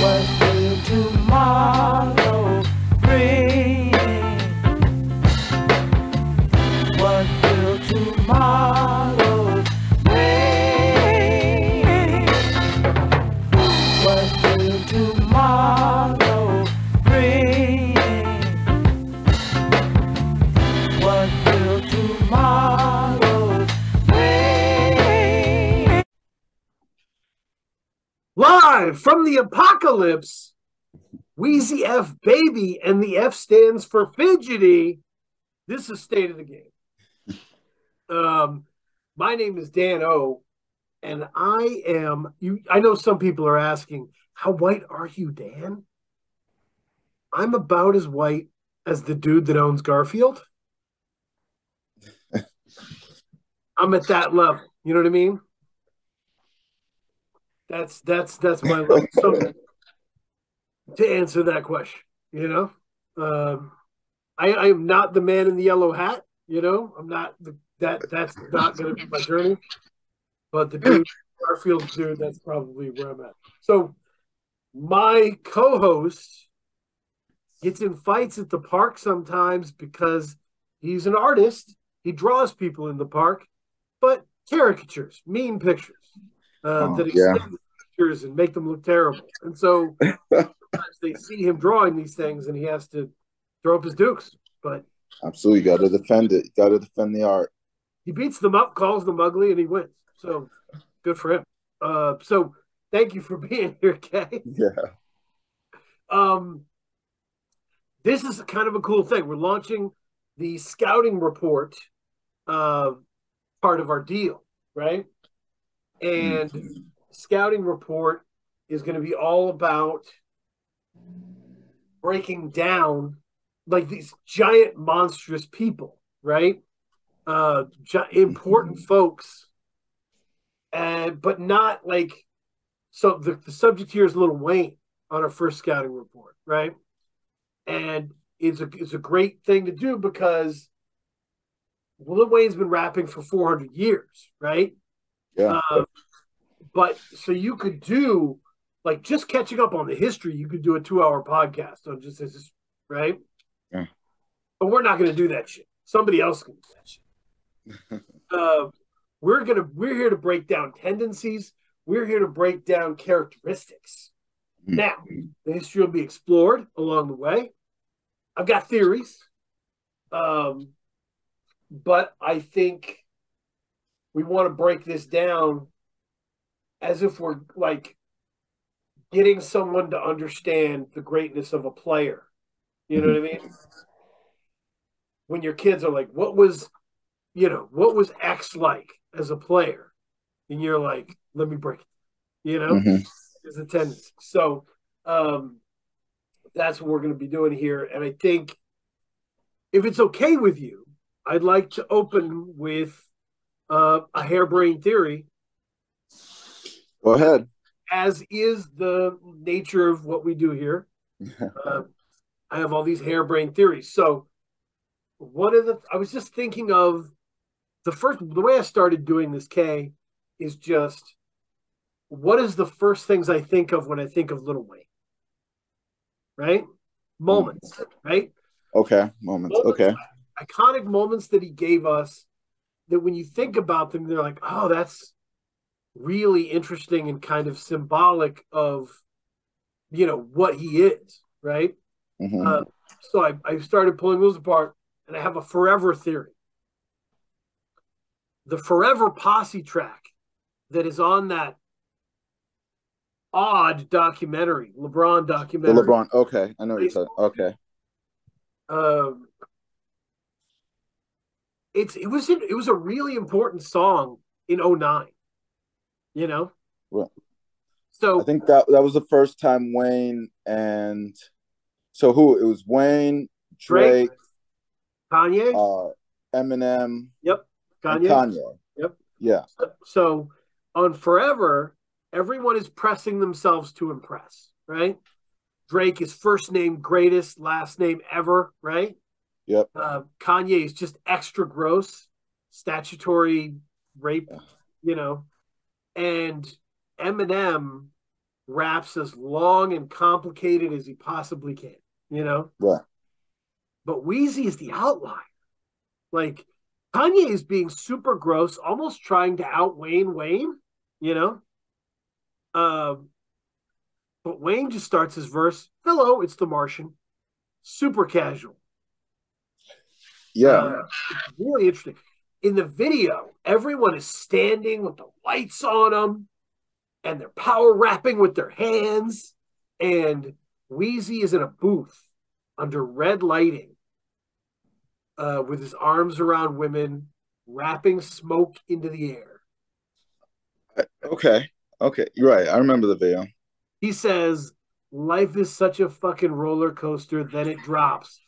What From the apocalypse, Weezy F Baby, and the F stands for fidgety. This is State of the Game. Um, my name is Dan O, and I am you. I know some people are asking, "How white are you, Dan?" I'm about as white as the dude that owns Garfield. I'm at that level. You know what I mean? That's that's that's my level. So to answer that question, you know, um, I, I am not the man in the yellow hat. You know, I'm not the, that. That's not going to be my journey. But the dude, Garfield dude, that's probably where I'm at. So my co-host gets in fights at the park sometimes because he's an artist. He draws people in the park, but caricatures, mean pictures uh, Oh, that yeah. extend the pictures and make them look terrible. And so sometimes they see him drawing these things, and he has to throw up his dukes. But Absolutely, got to defend it. Got to defend the art. he beats them up, calls them ugly, and he wins. So good for him. Uh, so thank you for being here, Kay. Yeah. Um, this is kind of a cool thing. We're launching the scouting report uh, part of our deal, right? And Mhm. scouting report is going to be all about breaking down like these giant monstrous people, right? Uh, gi- important folks, and but not like so. The, the subject here is Little Wayne on our first scouting report, right? And it's a it's a great thing to do because Lil Wayne's been rapping for 400 years, right? Yeah. Uh, but so you could do like just catching up on the history. You could do a two-hour podcast on just this, right? Yeah. But we're not going to do that shit. Somebody else can do that shit. uh, we're gonna we're here to break down tendencies. We're here to break down characteristics. Mhm. Now, the history will be explored along the way. I've got theories, um, but I think we want to break this down as if we're like getting someone to understand the greatness of a player. You know what I mean? When your kids are like, "What was, you know, what was X like as a player?" and you're like, "Let me break it." You know, Mhm. is a tendency. So um, that's what we're going to be doing here. And I think if it's okay with you, I'd like to open with uh, a harebrained theory, Go ahead. as is the nature of what we do here. Uh, I have all these harebrained theories. So one of the I was just thinking of the first the way I started doing this K is just what is the first things I think of when I think of Little Wayne? Right? Moments, right? Okay. Moments. Moments, Okay. Iconic moments that he gave us that when you think about them, they're like, oh, that's really interesting and kind of symbolic of you know what he is, right? Mhm. Uh, so I, I started pulling those apart, and I have a forever theory. The forever posse track that is on that odd documentary, LeBron the documentary. LeBron. Okay. I know what you're talking. Okay. Um, it's it was it was a really important song in 09, You know, Well, so I think that that was the first time Wayne and so who it was Wayne, Drake, Drake, Kanye, uh, Eminem, yep, Kanye. Kanye. Yep. Yeah. So on Forever, everyone is pressing themselves to impress, right? Drake is first name greatest, last name ever, right? Yep. Uh, Kanye is just extra gross, statutory rape, Yeah. you know, and Eminem raps as long and complicated as he possibly can, you know? Right. But Weezy is the outlier. Like Kanye is being super gross, almost trying to out Wayne Wayne, you know? Um, but Wayne just starts his verse, hello, it's the Martian. Super casual. Yeah. Uh, really interesting. In the video, everyone is standing with the lights on them and they're power rapping with their hands. And Weezy is in a booth under red lighting uh, with his arms around women, rapping smoke into the air. okay. Okay. You're right. I remember the video. He says, Life is such a fucking roller coaster, then it drops.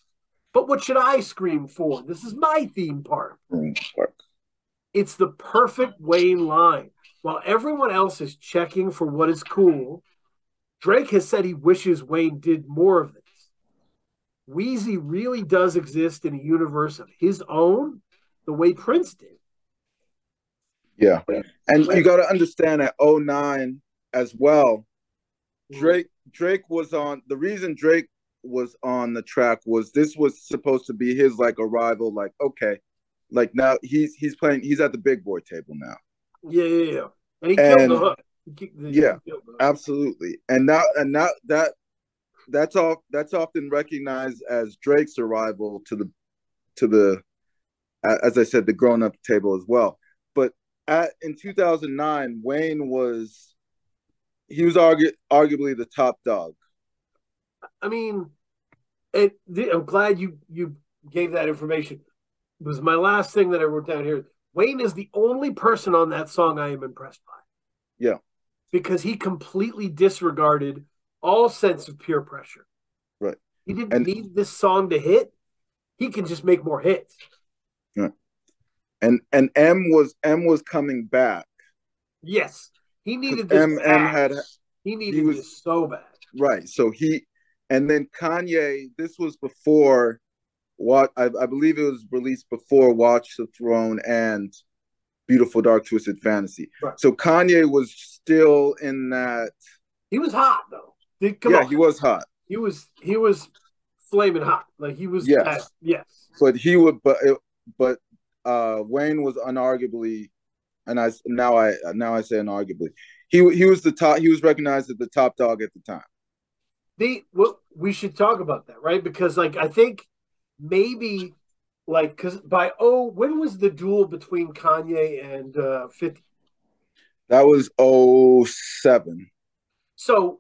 But what should I scream for? This is my theme park. It's the perfect Wayne line. While everyone else is checking for what is cool, Drake has said he wishes Wayne did more of this. Weezy really does exist in a universe of his own, the way Prince did. Yeah. And you got to understand at 09 as well, mm-hmm. Drake Drake was on the reason Drake was on the track was this was supposed to be his like arrival like okay like now he's he's playing he's at the big boy table now Yeah, yeah, yeah. And he killed the hook. The- Yeah. killed the hook. absolutely and now and now that that's all that's often recognized as Drake's arrival to the to the as I said the grown up table as well but at in 2009 Wayne was he was argu- arguably the top dog I mean, it, I'm glad you you gave that information. It was my last thing that I wrote down here. Wayne is the only person on that song I am impressed by. Yeah. Because he completely disregarded all sense of peer pressure. Right. He didn't And- need this song to hit. He can just make more hits. and and M was M was coming back Yes. He needed this. M M had he needed was- this so bad. right so he and then Kanye this was before what I, I believe it was released before Watch the Throne and Beautiful Dark Twisted Fantasy Right. so Kanye was still in that He was hot though. Yeah on. he was hot he was he was flaming hot. Like he was Yes. at- yes. but he would but it, but uh Wayne was unarguably and I now I now I say unarguably he he was the top he was recognized as the top dog at the time The well, we should talk about that, right? Because like I think maybe like because by oh when was the duel between Kanye and uh 50? that was 07 So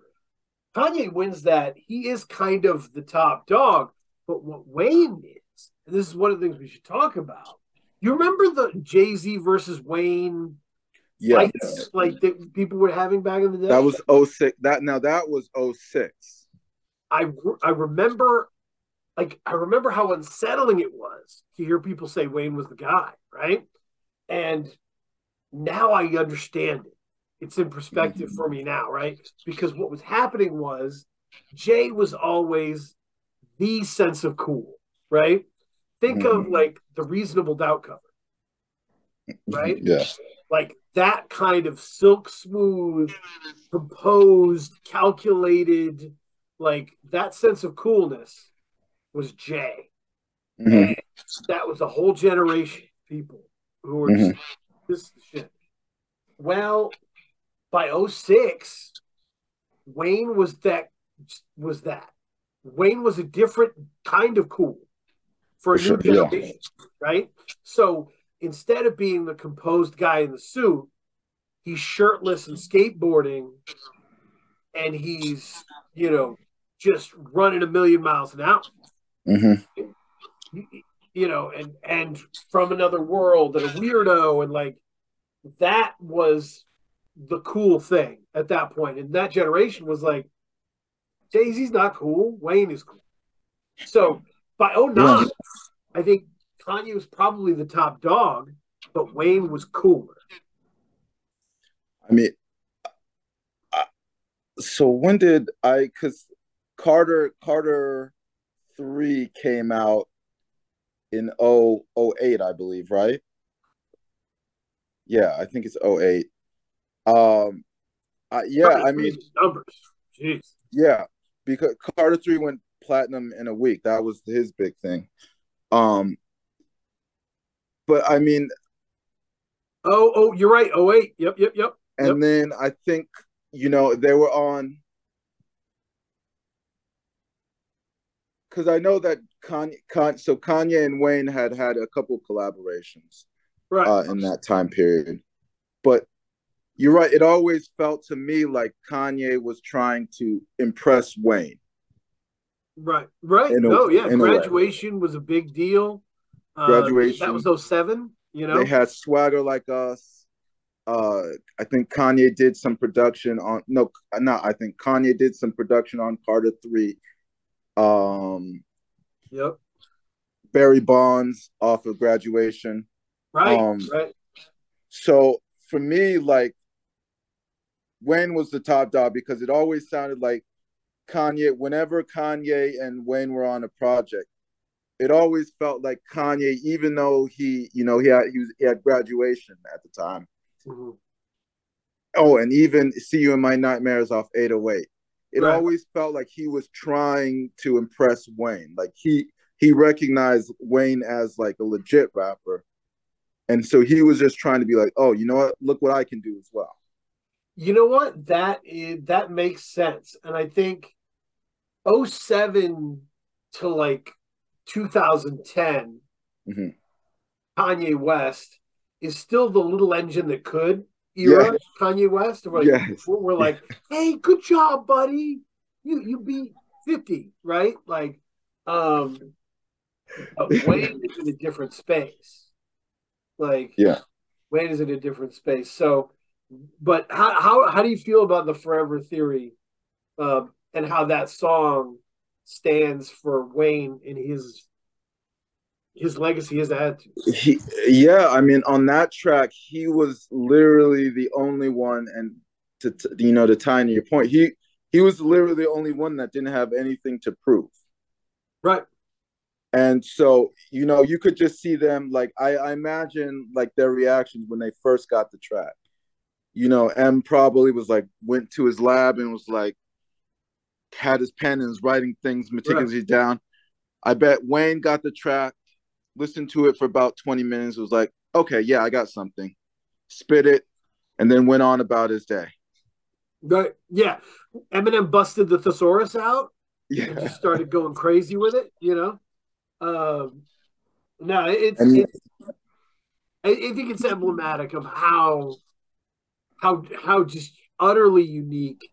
Kanye wins that. He is kind of the top dog, but what Wayne is, and this is one of the things we should talk about. You remember the Jay Z versus Wayne yeah fights like that people were having back in the day? That was 06. That now that was 06. I I remember, like I remember how unsettling it was to hear people say Wayne was the guy, right? And now I understand it. It's in perspective mm-hmm. for me now, right? Because what was happening was Jay was always the sense of cool, right? Think of mm-hmm. like the reasonable doubt cover, right? Yeah. like that kind of silk smooth, composed, calculated, like that sense of coolness was Jay. Mhm. That was a whole generation of people who were Mhm. just, this shit. Well, by 06, Wayne was that was that. Wayne was a different kind of cool for a For new sure, yeah. generation, right? So instead of being the composed guy in the suit, he's shirtless and skateboarding, and he's you know just running a million miles an hour. Mhm. You, know, and and from another world and a weirdo, and like that was the cool thing at that point. And that generation was like, Z's not cool. Wayne is cool. So by 09, Yeah. I think Kanye was probably the top dog, but Wayne was cooler. I mean, I- so when did I? Because Carter Carter three came out in 0, 08, I believe, right? Yeah, I think it's 08. Um, Uh, yeah, Carter I mean, numbers. Jeez. yeah, because Carter Three went platinum in a week. That was his big thing. Um, but I mean, Oh, oh, you're right. Oh, wait. Yep, yep, yep. and then I think you know they were on because I know that Kanye, Kanye, so Kanye and Wayne had had a couple collaborations Right. uh, in that time period, but you're right. It always felt to me like Kanye was trying to impress Wayne. right. Right. in a- yeah. a. Graduation was a big deal. Uh, Graduation. That was 07, you know? They had Swagger Like Us. Uh, I think Kanye did some production on no, not I think Kanye did some production on Carter Three. Um, yep. Barry Bonds off of graduation. Right. Um, right. So for me, like Wayne was the top dog because it always sounded like Kanye, whenever Kanye and Wayne were on a project, it always felt like Kanye, even though he, you know, he had he, was, he had graduation at the time. Mhm. Oh, and even See You in My Nightmares off 808. It Right. always felt like he was trying to impress Wayne. Like he he recognized Wayne as like a legit rapper. And so he was just trying to be like, oh, you know what? Look what I can do as well. You know what? That is that makes sense. And I think 07 to like 2010, Mhm. Kanye West is still the little engine that could era Yeah. Kanye West. We're like, Yes. we're, like, hey, good job, buddy. You you beat 50, right? Like, um, Wayne is in a different space. Like, Yeah. Wayne is in a different space. So, but how how how do you feel about the Forever Theory, um, and how that song stands for Wayne in his his legacy, his attitude? He, yeah, I mean, on that track, he was literally the only one, and to, to you know, to tie into your point, he he was literally the only one that didn't have anything to prove. Right. And so, you know, you could just see them like I, I imagine like their reactions when they first got the track. You know, M probably was like went to his lab and was like had his pen and was writing things meticulously down. I bet Wayne got the track, listened to it for about 20 minutes, was like, okay, yeah, I got something. Spit it, and then went on about his day. But Yeah. Eminem busted the thesaurus out Yeah, and just started going crazy with it. You know. Um, no, it's, it's I, I think it's emblematic of how how how just utterly unique.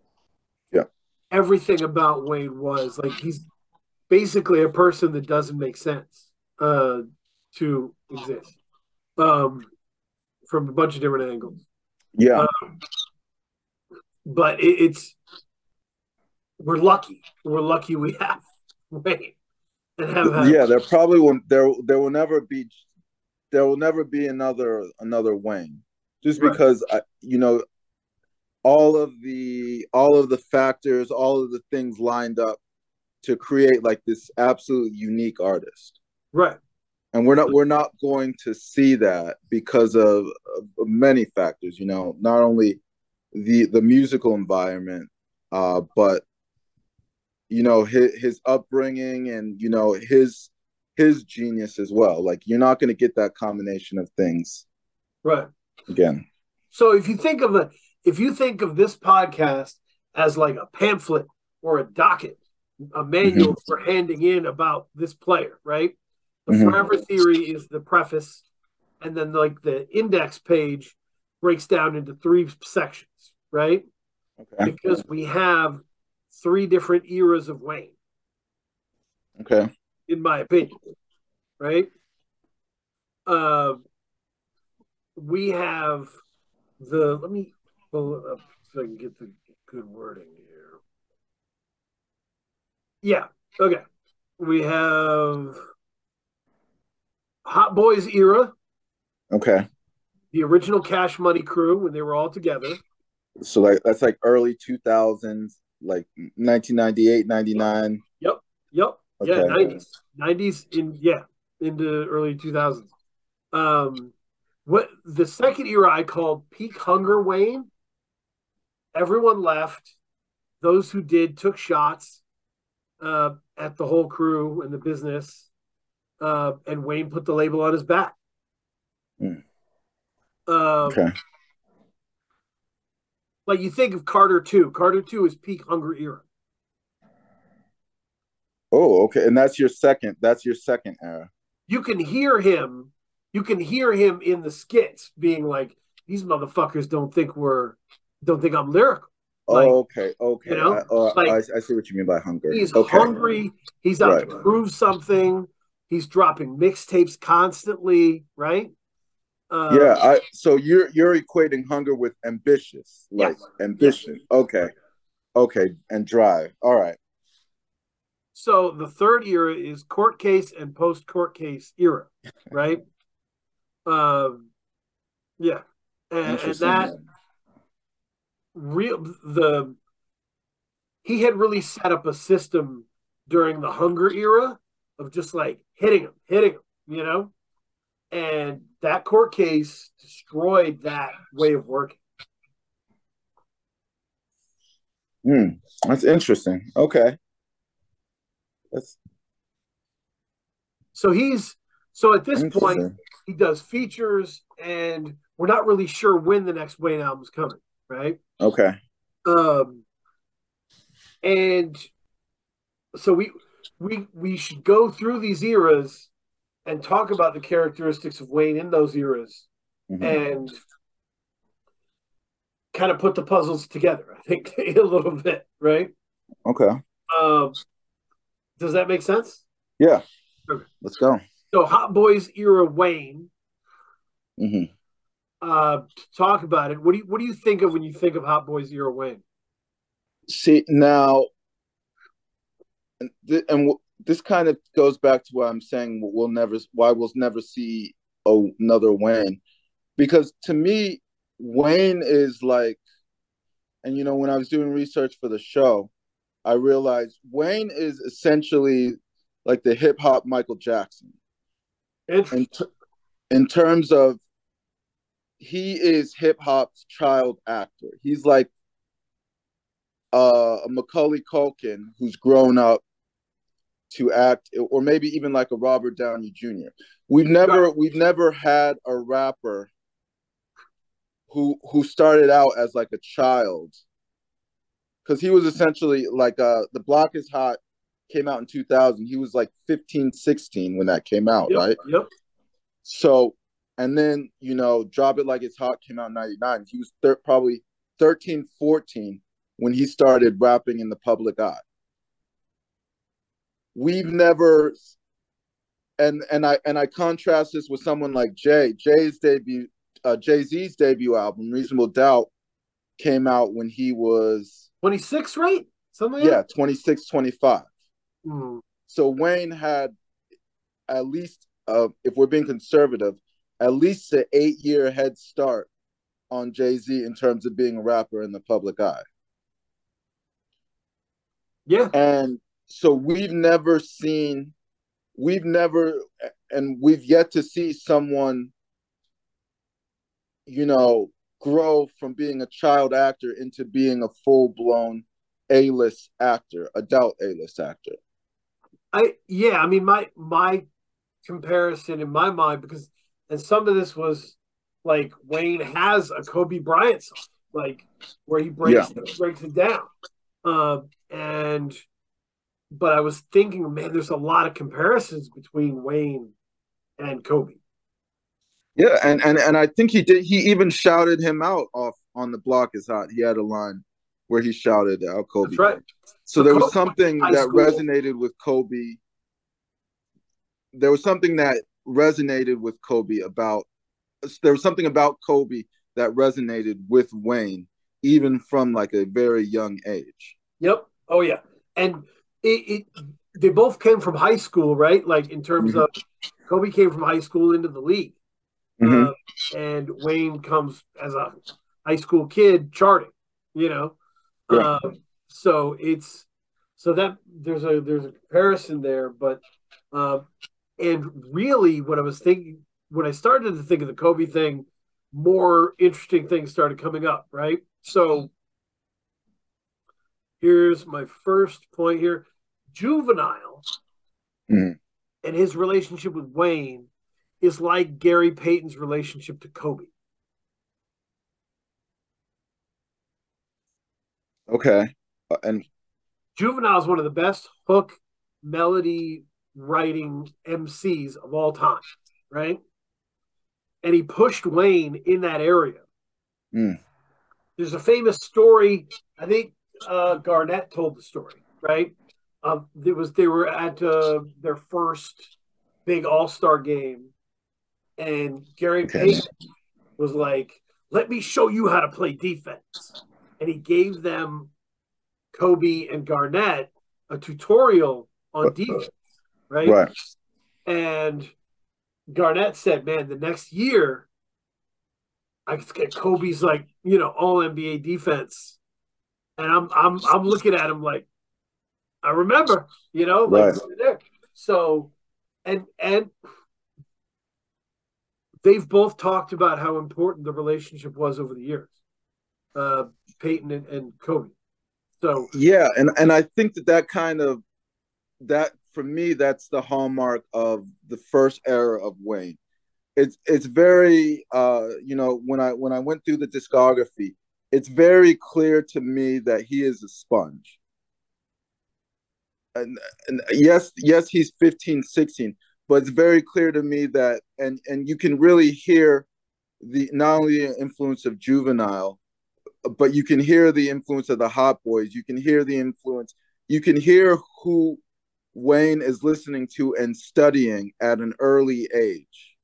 Yeah. Everything about Wayne was like he's basically a person that doesn't make sense uh, to exist um, from a bunch of different angles. Yeah. But it, it's we're lucky. We're lucky we have Wayne and have had yeah, there probably won't there there will never be there will never be another another Wayne. Just Right. because I, you know all of the all of the factors, all of the things lined up to create like this absolute unique artist. Right. And we're not we're not going to see that because of, of many factors, you know, not only the the musical environment uh but you know his, his upbringing and you know his his genius as well like you're not going to get that combination of things Right. again So if you think of a if you think of this podcast as like a pamphlet or a docket, a manual for handing in about this player, right? The Mhm. Forever Theory is the preface, and then like the index page breaks down into three sections, right? okay Because we have three different eras of Wayne, okay in my opinion, right? Um, we have the let me pull it up so I can get the good wording here. Yeah, okay. We have Hot Boys era, okay the original Cash Money crew when they were all together. so like that's like early 2000s like 1998 99 Yep. Yep. Yeah, Okay. nineties. Nineties in yeah, into early two thousands. Um what the second era I called peak hunger Wayne. everyone left. Those who did took shots uh, at the whole crew and the business, uh, and Wayne put the label on his back. Hmm. Um, Okay. Like you think of Carter Two. Carter Two is peak hunger era. Oh, okay. And that's your second. That's your second era. You can hear him. You can hear him in the skits being like, "These motherfuckers don't think we're, don't think I'm lyrical." Like, oh, okay. Okay. you know, I, oh, like- I, I see what you mean by hunger. He's okay. hungry. He's out to prove something. He's dropping mixtapes constantly, right? Uh, yeah. I. So you're you're equating hunger with ambitious, like Yes. ambition. Okay. Okay. And drive. All right. So the third era is court case and post court case era, right? um, yeah, and, and that real the he had really set up a system during the hunger era of just like hitting him, hitting him, you know, and that court case destroyed that way of working. Hmm. That's interesting. Okay. That's So he's so at this point he does features, and we're not really sure when the next Wayne album's coming, right? Okay. Um, and so we we we should go through these eras and talk about the characteristics of Wayne in those eras Mhm. and kind of put the puzzles together. I think a little bit, right? Okay. Um, does that make sense? Yeah. Okay. Let's go. So, Hot Boys era Wayne. hmm Uh, talk about it. What do you what do you think of when you think of Hot Boys era Wayne? See now, and, th- and w- this kind of goes back to what I'm saying we'll never, why we'll never see another Wayne, because to me, Wayne is like, and you know, when I was doing research for the show, I realized Wayne is essentially like the hip hop Michael Jackson. In t- in terms of he is hip hop's child actor. He's like uh, a Macaulay Culkin who's grown up to act, or maybe even like a Robert Downey Jr. We've never we've never had a rapper who who started out as like a child because he was essentially like uh the block is hot came out in 2000 he was like 15 16 when that came out Yep, right Yep. so, and then, you know, Drop It Like It's Hot came out in 99. He was thir- probably 13, 14 when he started rapping in the public eye. We've never and and I and I contrast this with someone like Jay. Jay's debut uh Jay-Z's debut album, Reasonable Doubt, came out when he was 26, right? Something like yeah, 26, 25. that? Hmm. So Wayne had at least, uh, if we're being conservative, at least an eight-year head start on Jay Z in terms of being a rapper in the public eye. Yeah. And so we've never seen, we've never, and we've yet to see someone, you know, grow from being a child actor into being a full-blown A-list actor, adult A-list actor. I yeah, I mean my my comparison in my mind because and some of this was like Wayne has a Kobe Bryant song, like where he breaks breaks it down. Um and but I was thinking, man, there's a lot of comparisons between Wayne and Kobe. Yeah, and, and and I think he did. He even shouted him out off on the block is hot. He had a line where he shouted out Kobe. That's right. So So there was something that school. resonated with Kobe. There was something that resonated with Kobe about. There was something about Kobe that resonated with Wayne, even from like a very young age. Yep. Oh yeah. And it, it they both came from high school, right? Like in terms Mhm. of Kobe came from high school into the league. Mhm. Uh, and Wayne comes as a high school kid charting, you know. Um, so it's so that there's a there's a comparison there, but um, and really what I was thinking when I started to think of the Kobe thing, more interesting things started coming up, right? So Here's my first point here. Juvenile Mhm. and his relationship with Wayne is like Gary Payton's relationship to Kobe. Okay. Uh, And Juvenile is one of the best hook melody writing MCs of all time, right? And he pushed Wayne in that area. Mm. There's a famous story. I think uh, Garnett told the story, right? Um, it was they were at uh, their first big All Star game, and Gary Okay. Payton was like, "Let me show you how to play defense," and he gave them Kobe and Garnett a tutorial on defense, right? right. And Garnett said, "Man, the next year, I could get Kobe's like you know all NBA defense," and I'm I'm I'm looking at him like, I remember, you know, like Right. there. So, and and they've both talked about how important the relationship was over the years, uh, Payton and, and Kobe. So Yeah, and and I think that that kind of that for me that's the hallmark of the first era of Wayne. It's it's very uh you know when I when I went through the discography, it's very clear to me that he is a sponge. And, and yes, yes he's 15, 16, but it's very clear to me that and and you can really hear the not only the influence of juvenile but you can hear the influence of the Hot Boys. You can hear the influence. You can hear who Wayne is listening to and studying at an early age.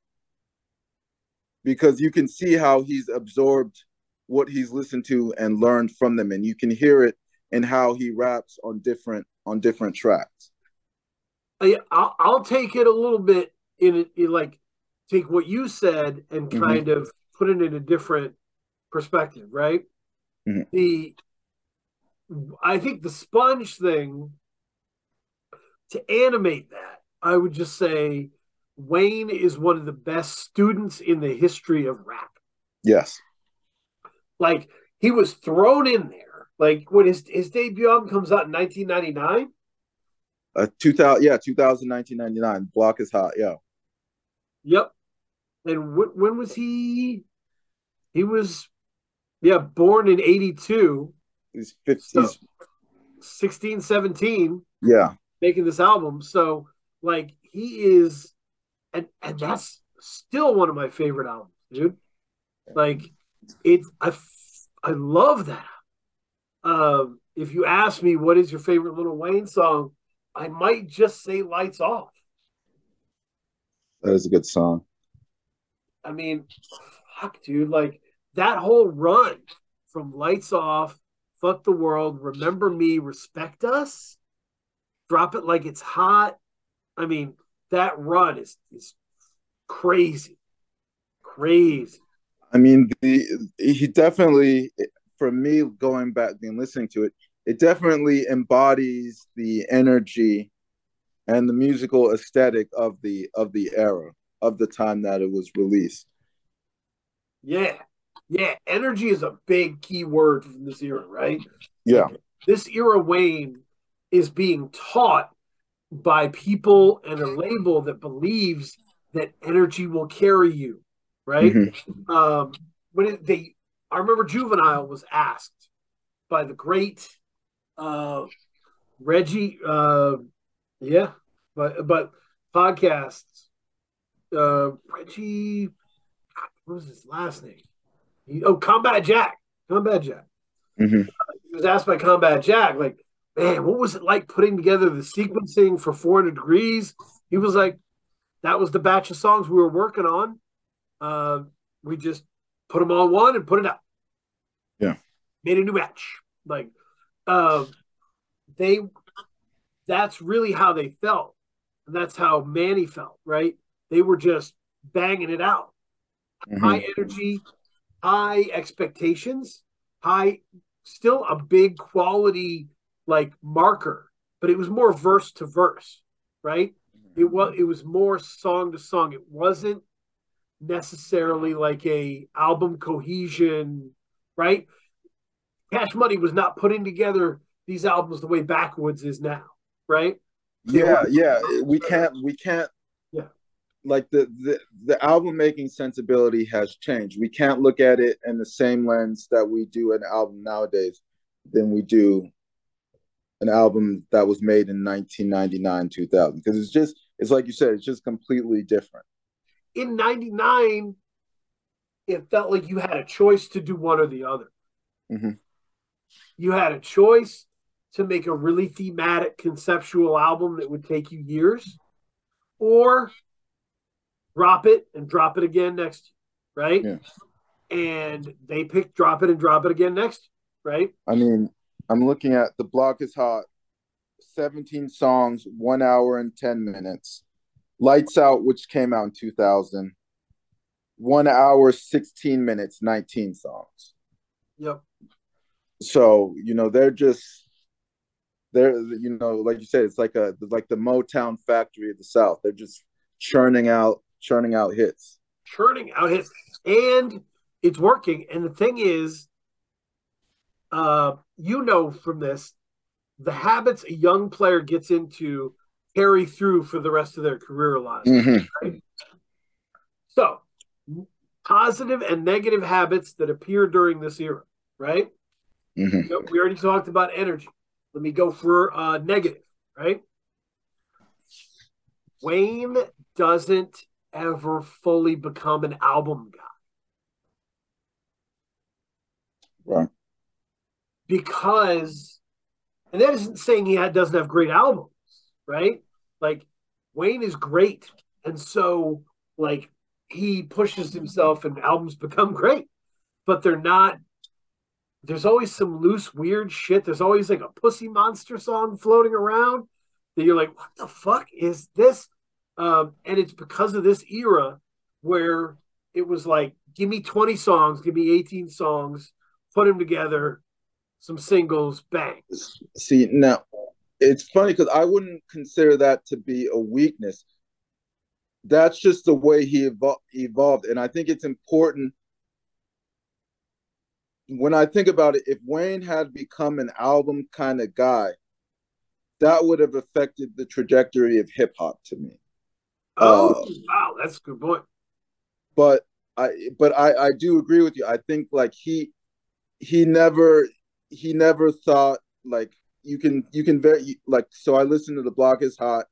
Because you can see how he's absorbed what he's listened to and learned from them, and you can hear it in how he raps on different on different tracks. I, I'll, I'll take it a little bit in, in like take what you said and Mhm. kind of put it in a different perspective, right? Mhm. The I think the sponge thing to animate that, I would just say Wayne is one of the best students in the history of rap. Yes. Like he was thrown in there. Like when his his debut album comes out in 1999, Uh, 2000, yeah, 2000, 1999. Block is hot. Yeah. Yep. And wh- when was he? He was, yeah, born in 82, He's 50. So- he's- 16, 17, yeah. making this album. So, like, he is, and and that's still one of my favorite albums, dude. Like, it's, I, I love that. Um, if you ask me what is your favorite Little Wayne song, I might just say Lights Off. That is a good song. I mean, fuck, dude. Like that whole run from lights off, fuck the world, remember me, respect us, drop it like it's hot. I mean, that run is is crazy. Crazy. I mean, the he definitely, for me, going back and listening to it, it definitely embodies the energy and the musical aesthetic of the of the era of the time that it was released. Yeah. Yeah. Energy is a big key word from this era, right? Yeah, This era Wayne is being taught by people and a label that believes that energy will carry you, right? Mhm. um, when it, they, I remember Juvenile was asked by the great uh, Reggie, uh, yeah, but but podcasts, uh, Reggie, what was his last name? He, oh, Combat Jack, Combat Jack. Mhm. He was asked by Combat Jack, like, man, what was it like putting together the sequencing for 400 Degrees? He was like, that was the batch of songs we were working on. Uh, we just put them on one and put it out. Yeah. Made a new match. Like, uh, they, that's really how they felt. And that's how Mannie felt, right? They were just banging it out. Mhm. High energy, high expectations, high, still a big quality like marker, but it was more verse to verse, right? It was it was more song to song. It wasn't necessarily like a album cohesion, right? Cash Money was not putting together these albums the way Backwoods is now, right? yeah yeah we can't we can't Yeah. like the the, the album making sensibility has changed we can't look at it in the same lens that we do an album nowadays than we do an album that was made in 1999 2000 because it's just it's like you said it's just completely different In '99, it felt like you had a choice to do one or the other. Mhm. You had a choice to make a really thematic, conceptual album that would take you years, or drop it and drop it again next, year, right? Yeah. And they picked drop it and drop it again next, right? i mean i'm looking at the block is hot 17 songs one hour and 10 minutes lights out which came out in 2000 one hour 16 minutes 19 songs. Yep. so you know they're just they're you know like you said it's like a like the motown factory of the south. They're just churning out churning out hits. Churning out hits. And it's working. And the thing is uh you know from this the habits a young player gets into carry through for the rest of their career a lot times. Mhm. so positive and negative habits that appear during this era right Mhm. Yep, we already talked about energy let me go for uh negative right wayne doesn't ever fully become an album guy Right. because and that isn't saying he had, doesn't have great albums right like wayne is great. And so like he pushes himself and albums become great. But they're not there's always some loose weird shit. There's always like a pussy monster song floating around that you're like what the fuck is this? Um, and it's because of this era where it was like give me 20 songs give me 18 songs put them together some singles bang. See now it's funny because i wouldn't consider that to be a weakness. That's just the way he evol- evolved and i think it's important when i think about it if wayne had become an album kind of guy that would have affected the trajectory of hip-hop to me. Oh Uh, wow that's a good point. but I but I I do agree with you. I think like he he never he never thought like you can you can very like so I listened to the block is hot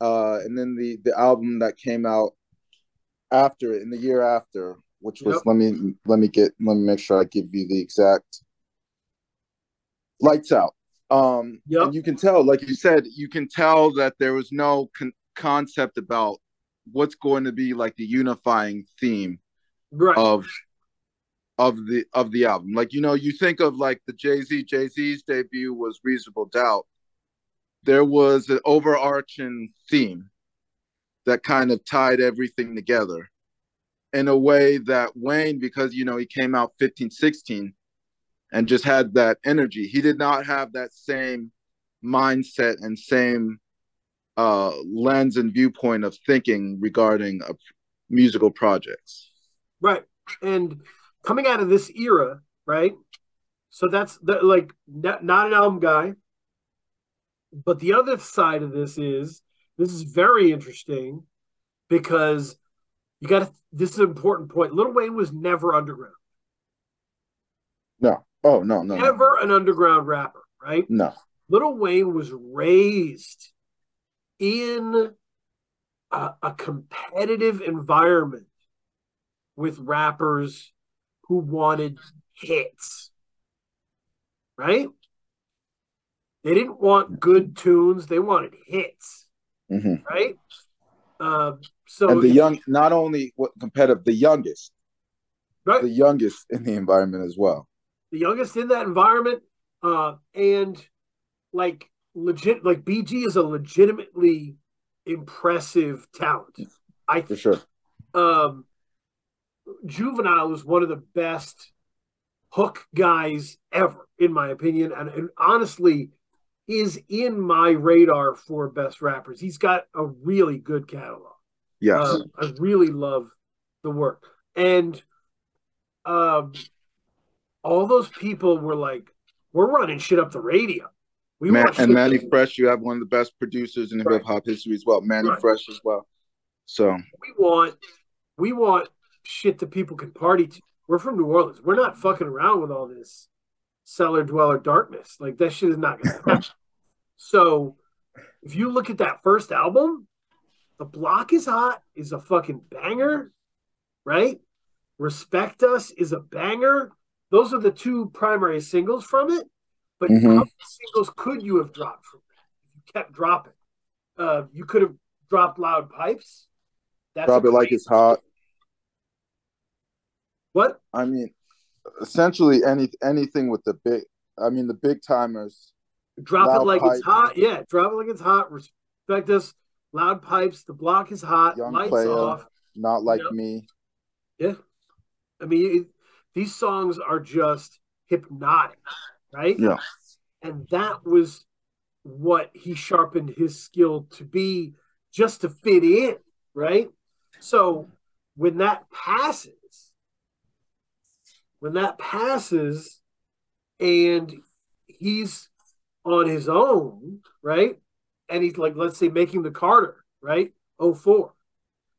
uh and then the the album that came out after it in the year after which was Yep. let me let me get let me make sure I give you the exact lights out um Yep. and you can tell like you said you can tell that there was no con- concept about what's going to be like the unifying theme right of of the of the album. Like you know, you think of like the Jay Z. Jay Z's debut was Reasonable Doubt. There was an overarching theme that kind of tied everything together in a way that Wayne, because you know he came out 15, 16 and just had that energy. He did not have that same mindset and same uh lens and viewpoint of thinking regarding uh, musical projects. Right. And coming out of this era, right? So that's the, like not, not an album guy. But the other side of this is this is very interesting because you got to, this is an important point. Little Wayne was never underground, No. Oh no, no, no. never an underground rapper, right? No. Little Wayne was raised in a, a competitive environment with rappers who wanted hits, right? They didn't want good tunes; they wanted hits, hmm right? Uh, so And the young, not only what competitive, the youngest, right, the youngest in the environment as well. the youngest in that environment, uh, and like legit, like BG is a legitimately impressive talent. I For sure. um, Juvenile is one of the best hook guys ever, in my opinion, and, and honestly, is in my radar for best rappers. He's got a really good catalog. Yes. Um, I really love the work, and um, all those people were like, "We're running shit up the radio," We Man, want and Mannie Fresh, you have one of the best producers in Right. hip hop history as well. Mannie Right. Fresh as well. So we want we want shit that people can party to. We're from New Orleans. We're not fucking around with all this cellar dweller darkness. Like that shit is not gonna happen. so if you look at that first album, The Block is Hot is a fucking banger, right? Respect Us is a banger. Those are the two primary singles from it. But Mhm. how many singles could you have dropped from that? If you kept dropping. Uh, you could have dropped Loud Pipes. That's drop it like it's hot. What? I mean, essentially any anything with the big. I mean, the big timers. Drop it like Pipes. it's hot. Yeah, drop it like it's hot. Respect us. Loud pipes. The block is hot. Young Lights player. off. Not like me. Yeah. I mean, it, these songs are just hypnotic, right? Yeah. And that was what he sharpened his skill to be just to fit in, right? So when that passes, when that passes and he's on his own, right? And he's like, let's say making the Carter, right? 04.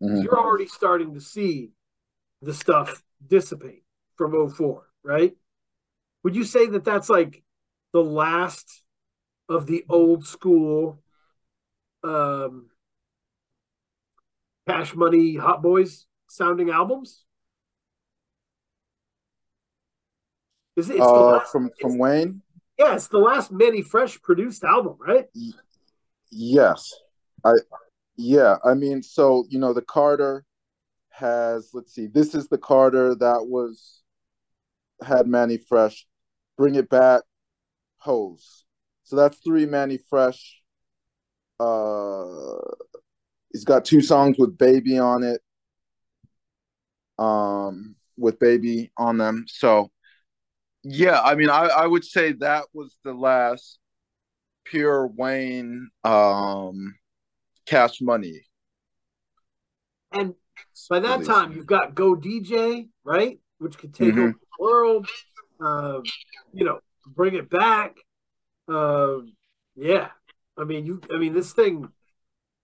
Mhm. You're already starting to see the stuff dissipate from 04, right? Would you say that that's like the last of the old school um, Cash Money Hot Boys sounding albums? Is it? It's the Uh, last, from from Wayne. yeah, it's the last Mannie Fresh produced album, right? Yes. I yeah, I mean, so you know, the Carter has let's see, this is the Carter that was had Mannie Fresh. Bring it back, hose. So that's three Mannie Fresh. Uh he's got two songs with baby on it. Um with baby on them. So yeah, I mean I, I would say that was the last pure Wayne um cash money. And by that Release. time, you've got Go DJ, right? Which could take Mhm. over the world. Um, you know, bring it back. Um, yeah. I mean, you. I mean, this thing,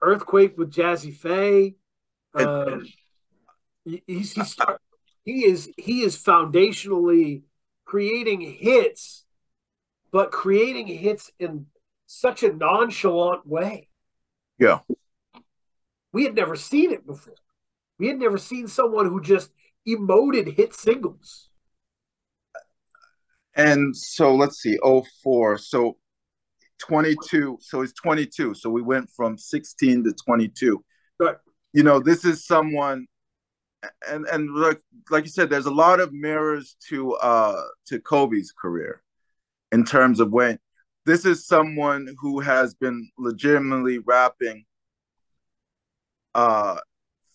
Earthquake with Jazze Pha. Um, he, he's, he, start, he is he is foundationally creating hits, but creating hits in such a nonchalant way. Yeah. We had never seen it before. We had never seen someone who just emoted hit singles. And so let's see, 04. So 22. So he's 22. So we went from 16 to 22. Right. You know, this is someone and and like like you said, there's a lot of mirrors to uh to Kobe's career in terms of when this is someone who has been legitimately rapping uh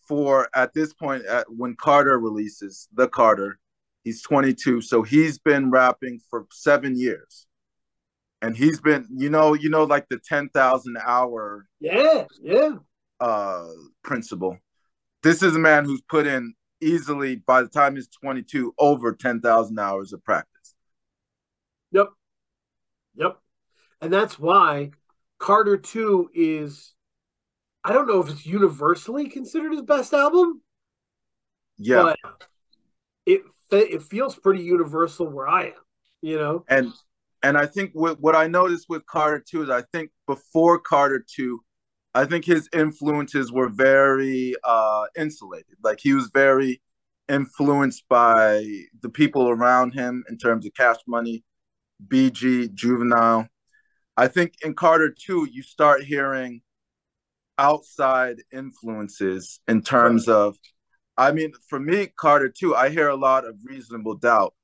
for at this point at when Carter releases the Carter he's 22 so he's been rapping for 7 years and he's been you know you know like the 10,000 hour Yeah, yeah. uh principle this is a man who's put in easily by the time he's 22 over 10,000 hours of practice Yep. Yep. And that's why Carter 2 is I don't know if it's universally considered his best album, yeah but it it feels pretty universal where I am, you know. and and I think what what I noticed with Carter 2 is I think before Carter 2 I think his influences were very uh insulated. Like he was very influenced by the people around him in terms of cash money BG juvenile. I think in Carter 2 you start hearing outside influences in terms of I mean for me Carter 2 I hear a lot of reasonable doubt.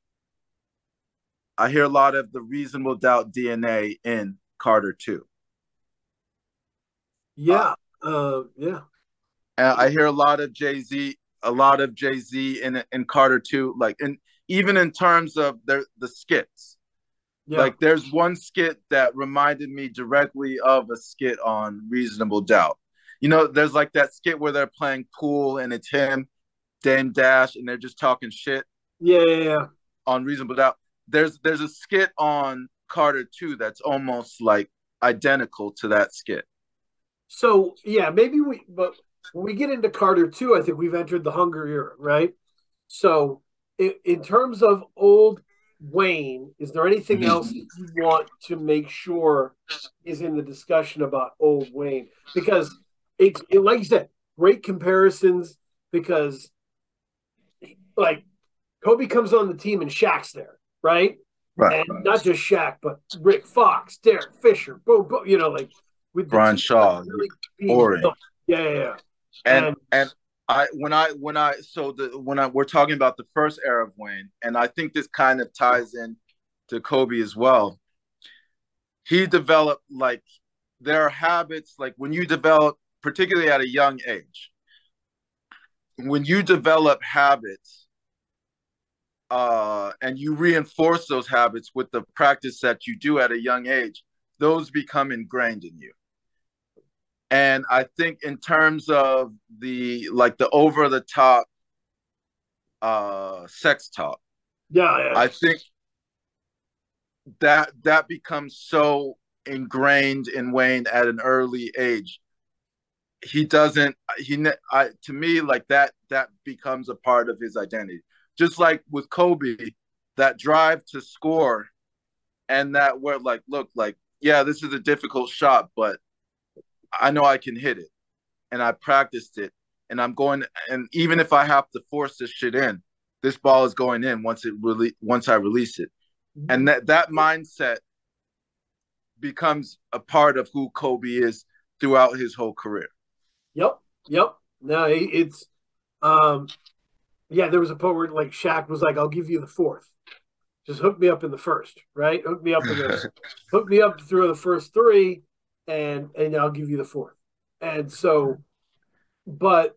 I hear a lot of the reasonable doubt DNA in Carter 2 Yeah. Uh yeah. I hear a lot of Jay-Z a lot of Jay-Z in in Carter too. like and even in terms of their the skits Yeah. Like there's one skit that reminded me directly of a skit on Reasonable Doubt. You know, there's like that skit where they're playing pool and it's him, Dame Dash, and they're just talking shit yeah, yeah, yeah. on Reasonable Doubt. There's there's a skit on Carter Two that's almost like identical to that skit. So yeah, maybe we. But when we get into Carter two, I think we've entered the Hunger era, right? So in, in terms of old Wayne, is there anything else that you want to make sure is in the discussion about old Wayne? Because it, it like you said, great comparisons. Because like Kobe comes on the team and Shaq's there, right? Right. And not just Shaq, but Rick Fox, Derek Fisher, boom, boom, you know, like with Brian Shaw, really Ori. Yeah, yeah, yeah. and And- and I when I when I so the when I we're talking about the first era of Wayne, and I think this kind of ties in to Kobe as well. He developed like there are habits like when you develop, particularly at a young age, when you develop habits uh, and you reinforce those habits with the practice that you do at a young age, those become ingrained in you and i think in terms of the like the over the top uh sex talk Yeah, yeah. i think that that becomes so ingrained in wayne at an early age he doesn't he I, to me like that that becomes a part of his identity just like with kobe that drive to score and that where like look like yeah this is a difficult shot but I know I can hit it, and I practiced it, and I'm going. And even if I have to force this shit in, this ball is going in once it really once I release it, and that that mindset becomes a part of who Kobe is throughout his whole career. Yep, yep. No, it's um yeah, there was a point where like Shaq was like, I'll give you the fourth. Just hook me up in the first, right? Hook me up in the hook me up through the first three and and I'll give you the fourth. And so but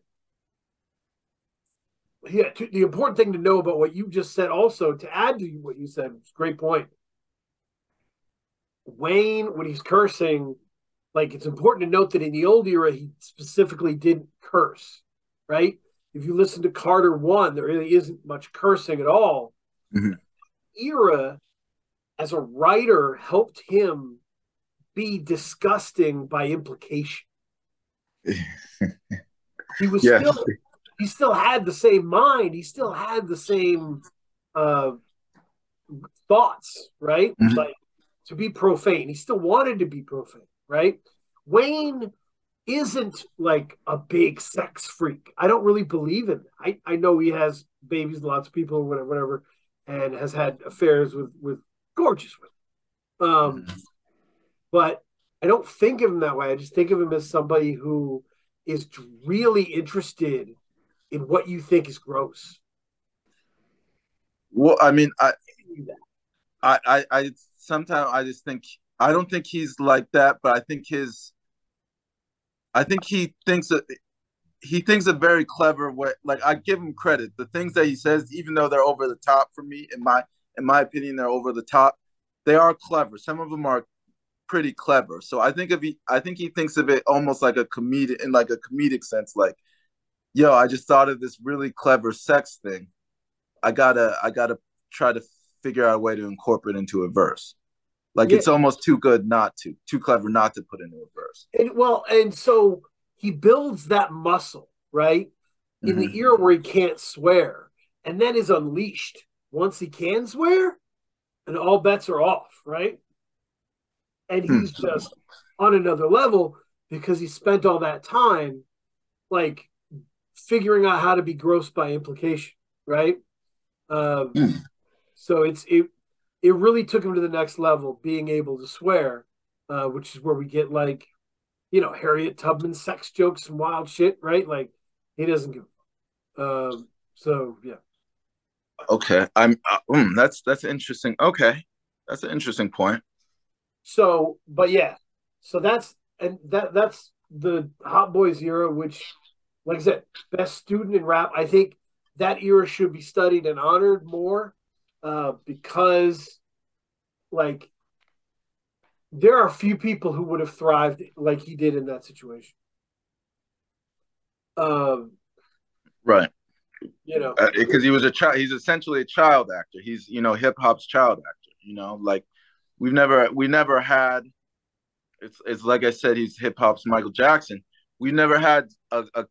yeah, to, the important thing to know about what you just said also to add to what you said, great point. Wayne, when he's cursing, like it's important to note that in the old era, he specifically didn't curse, right? If you listen to Carter one, there really isn't much cursing at all. Mhm. Era, as a writer, helped him be disgusting by implication. He was Yeah. still he still had the same mind. He still had the same uh, thoughts, right? Mhm. Like to be profane. He still wanted to be profane, right? Wayne isn't like a big sex freak. I don't really believe in that. I, I know he has babies, lots of people, whatever, whatever, and has had affairs with with gorgeous women. Um, but I don't think of him that way. I just think of him as somebody who is really interested in what you think is gross. Well, I mean, I, I, I, I sometimes I just think I don't think he's like that, but I think his, I think he thinks that he thinks a very clever way. Like I give him credit. The things that he says, even though they're over the top for me, in my in my opinion, they're over the top. They are clever. Some of them are pretty clever. So I think of he, I think he thinks of it almost like a comedic in like a comedic sense. Like, yo, I just thought of this really clever sex thing. I gotta, I gotta try to figure out a way to incorporate into a verse. Like Yeah. it's almost too good not to, too clever not to put into a verse. And well, and so he builds that muscle, right? In the Mhm. era where he can't swear, and then is unleashed once he can swear, and all bets are off, right? And Hmm. he's just on another level because he spent all that time like figuring out how to be gross by implication, right? Um, Hmm. So it's it it really took him to the next level, being able to swear, uh, which is where we get like, you know, Harriet Tubman sex jokes and wild shit, right? Like he doesn't give. Um, so yeah, Okay, I'm. Uh, mm, that's that's interesting. Okay, that's an interesting point. So but yeah, so that's and that that's the Hot Boys era, which, like I said, best student in rap. I think that era should be studied and honored more, uh, because, like, there are few people who would have thrived like he did in that situation. Um, Right, you know, because he was a child. He's essentially a child actor. He's you know hip hop's child actor. You know, like we've never we never had it's it's like I said, he's hip hop's Michael Jackson. We've never had a, a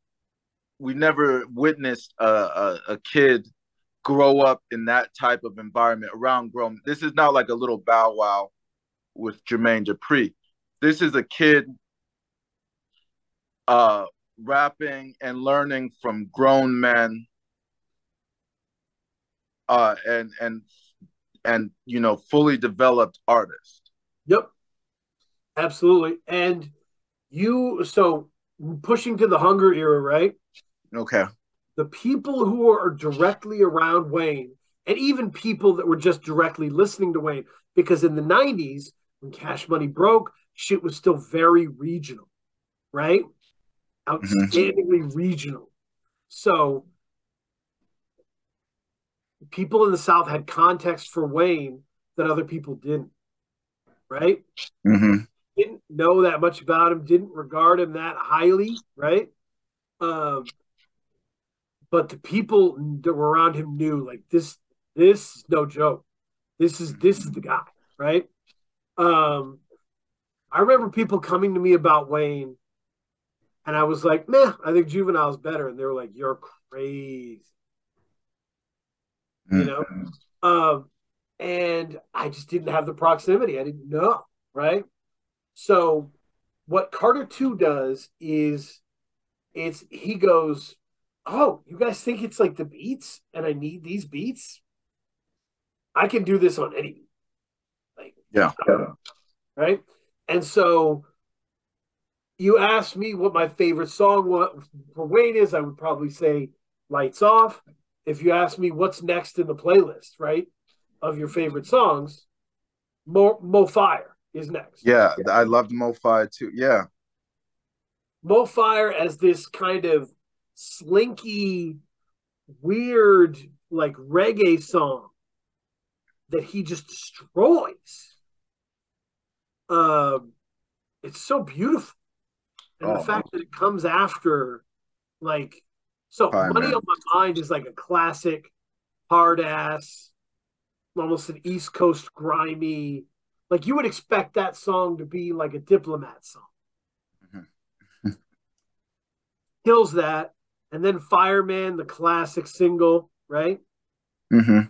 we never witnessed a, a, a kid grow up in that type of environment around grown. This is not like a little bow wow with Jermaine Dupri. This is a kid uh rapping and learning from grown men uh and and and you know fully developed artist Yep. Absolutely. And you so pushing to the hunger era, right? okay The people who are directly around Wayne, and even people that were just directly listening to Wayne, because in the 90s, when Cash Money broke, shit was still very regional, right? Mm-hmm. Outstandingly regional. So people in the South had context for Wayne that other people didn't, right? hmm didn't know that much about him, didn't regard him that highly, right? Um, but the people that were around him knew like this. This is no joke. This is this is the guy, right? Um, I remember people coming to me about Wayne, and I was like, "Meh, I think Juvenile's better," and they were like, "You're crazy," you know. Um, and I just didn't have the proximity. I didn't know, right? So what Carter 2 does is it's he goes, Oh, you guys think it's like the beats and I need these beats? I can do this on any. Like yeah right? And so you asked me what my favorite song what for Wayne is, I would probably say Lights Off. If you ask me what's next in the playlist, right, of your favorite songs, Mo, Mo Fire is next. yeah i loved Mo Fire too yeah Mo Fire as this kind of slinky, weird, like reggae song that he just destroys. Um, it's so beautiful, and Oh. the fact that it comes after, like, so Fire, "Money man. on My Mind" is like a classic, hard ass, almost an East Coast grimy. Like you would expect that song to be like a diplomat song kills that. And then Fireman, the classic single, right? hmm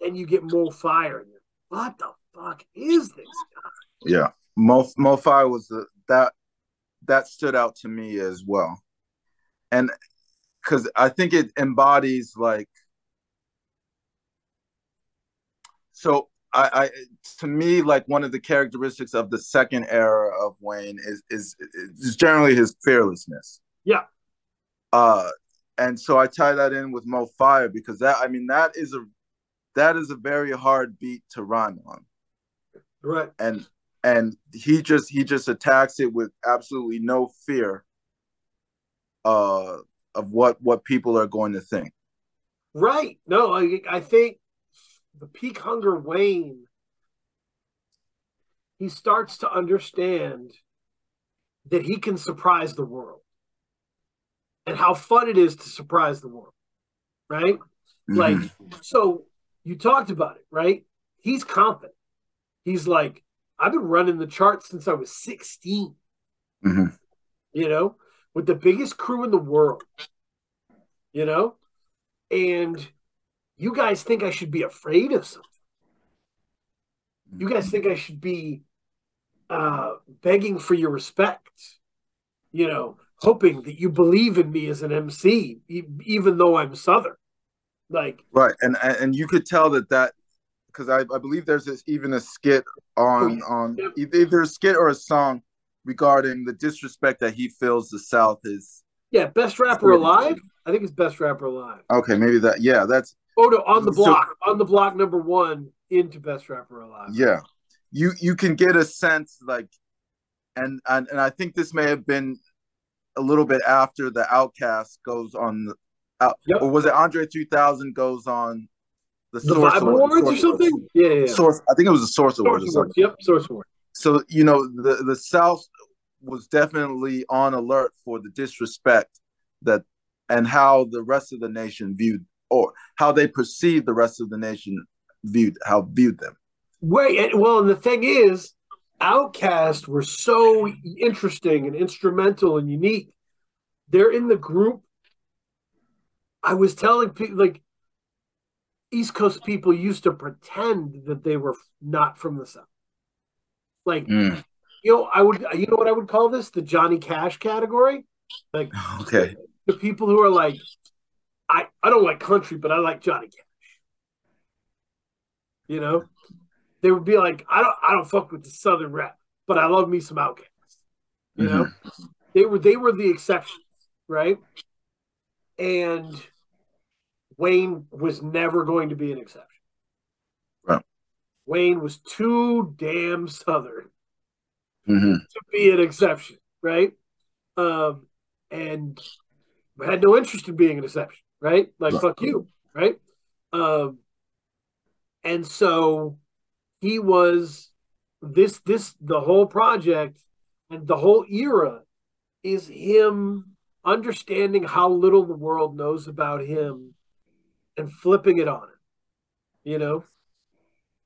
Then you get Mo Fire. What the fuck is this guy? yeah Mo mofi was the that that stood out to me as well and because i think it embodies like so I, I to me like one of the characteristics of the second era of wayne is is is generally his fearlessness Yeah. uh and so i tie that in with mo fire because that i mean that is a that is a very hard beat to rhyme on Right. and and he just he just attacks it with absolutely no fear uh of what what people are going to think Right. No, I, I think the peak hunger Wayne, he starts to understand that he can surprise the world and how fun it is to surprise the world. Right. Like, Mhm. so you talked about it, right? He's confident. He's like, I've been running the charts since I was 16, Mhm. you know, with the biggest crew in the world, you know? And you guys think I should be afraid of something. You guys think I should be uh, begging for your respect, you know, hoping that you believe in me as an MC, e- even though I'm Southern. Like, right and and you could tell that that because I, I believe there's this, even a skit on on either either a skit or a song regarding the disrespect that he feels the south is yeah, best rapper alive. I think it's best rapper alive. okay maybe that yeah that's Oh no, on the So- block, on the block number one into best rapper alive. yeah you you can get a sense like and and, and i think this may have been a little bit after the Outkast goes on the out Yep. or was it andre two thousand goes on the, The source Vibe Award- Awards or something? Awards. Yeah, yeah, yeah. source i think it was the source Source or Awards. Yep, Source Award. so you know the the south was definitely on alert for the disrespect that and how the rest of the nation viewed or how they perceived the rest of the nation viewed how viewed them. And, well, and the thing is, Outkast were so interesting and instrumental and unique. They're in the group. I was telling people, like, East Coast people used to pretend that they were not from the South. Like, Mm, you know, I would, you know what I would call this? The Johnny Cash category. Like, okay. the people who are like, I, I don't like country, but I like Johnny Cash. You know, they would be like, I don't I don't fuck with the Southern rap, but I love me some Outkast. You know, mm-hmm. they were they were the exceptions, right? And Wayne was never going to be an exception. Right. Wayne was too damn Southern hmm to be an exception, right? Um, and had no interest in being an exception, right? Like Right. fuck you, right? Um, and so he was this this the whole project and the whole era is him understanding how little the world knows about him and flipping it on him, you know,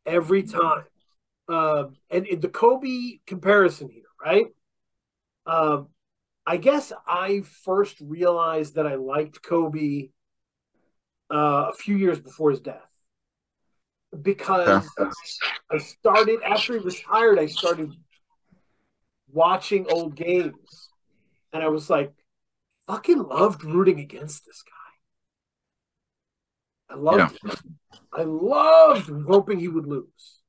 every time. Um, and in the Kobe comparison here, right? Um, I guess I first realized that I liked Kobe uh, a few years before his death because I started after he retired. I started watching old games, and I was like, fucking loved rooting against this guy. I loved it. I loved hoping he would lose.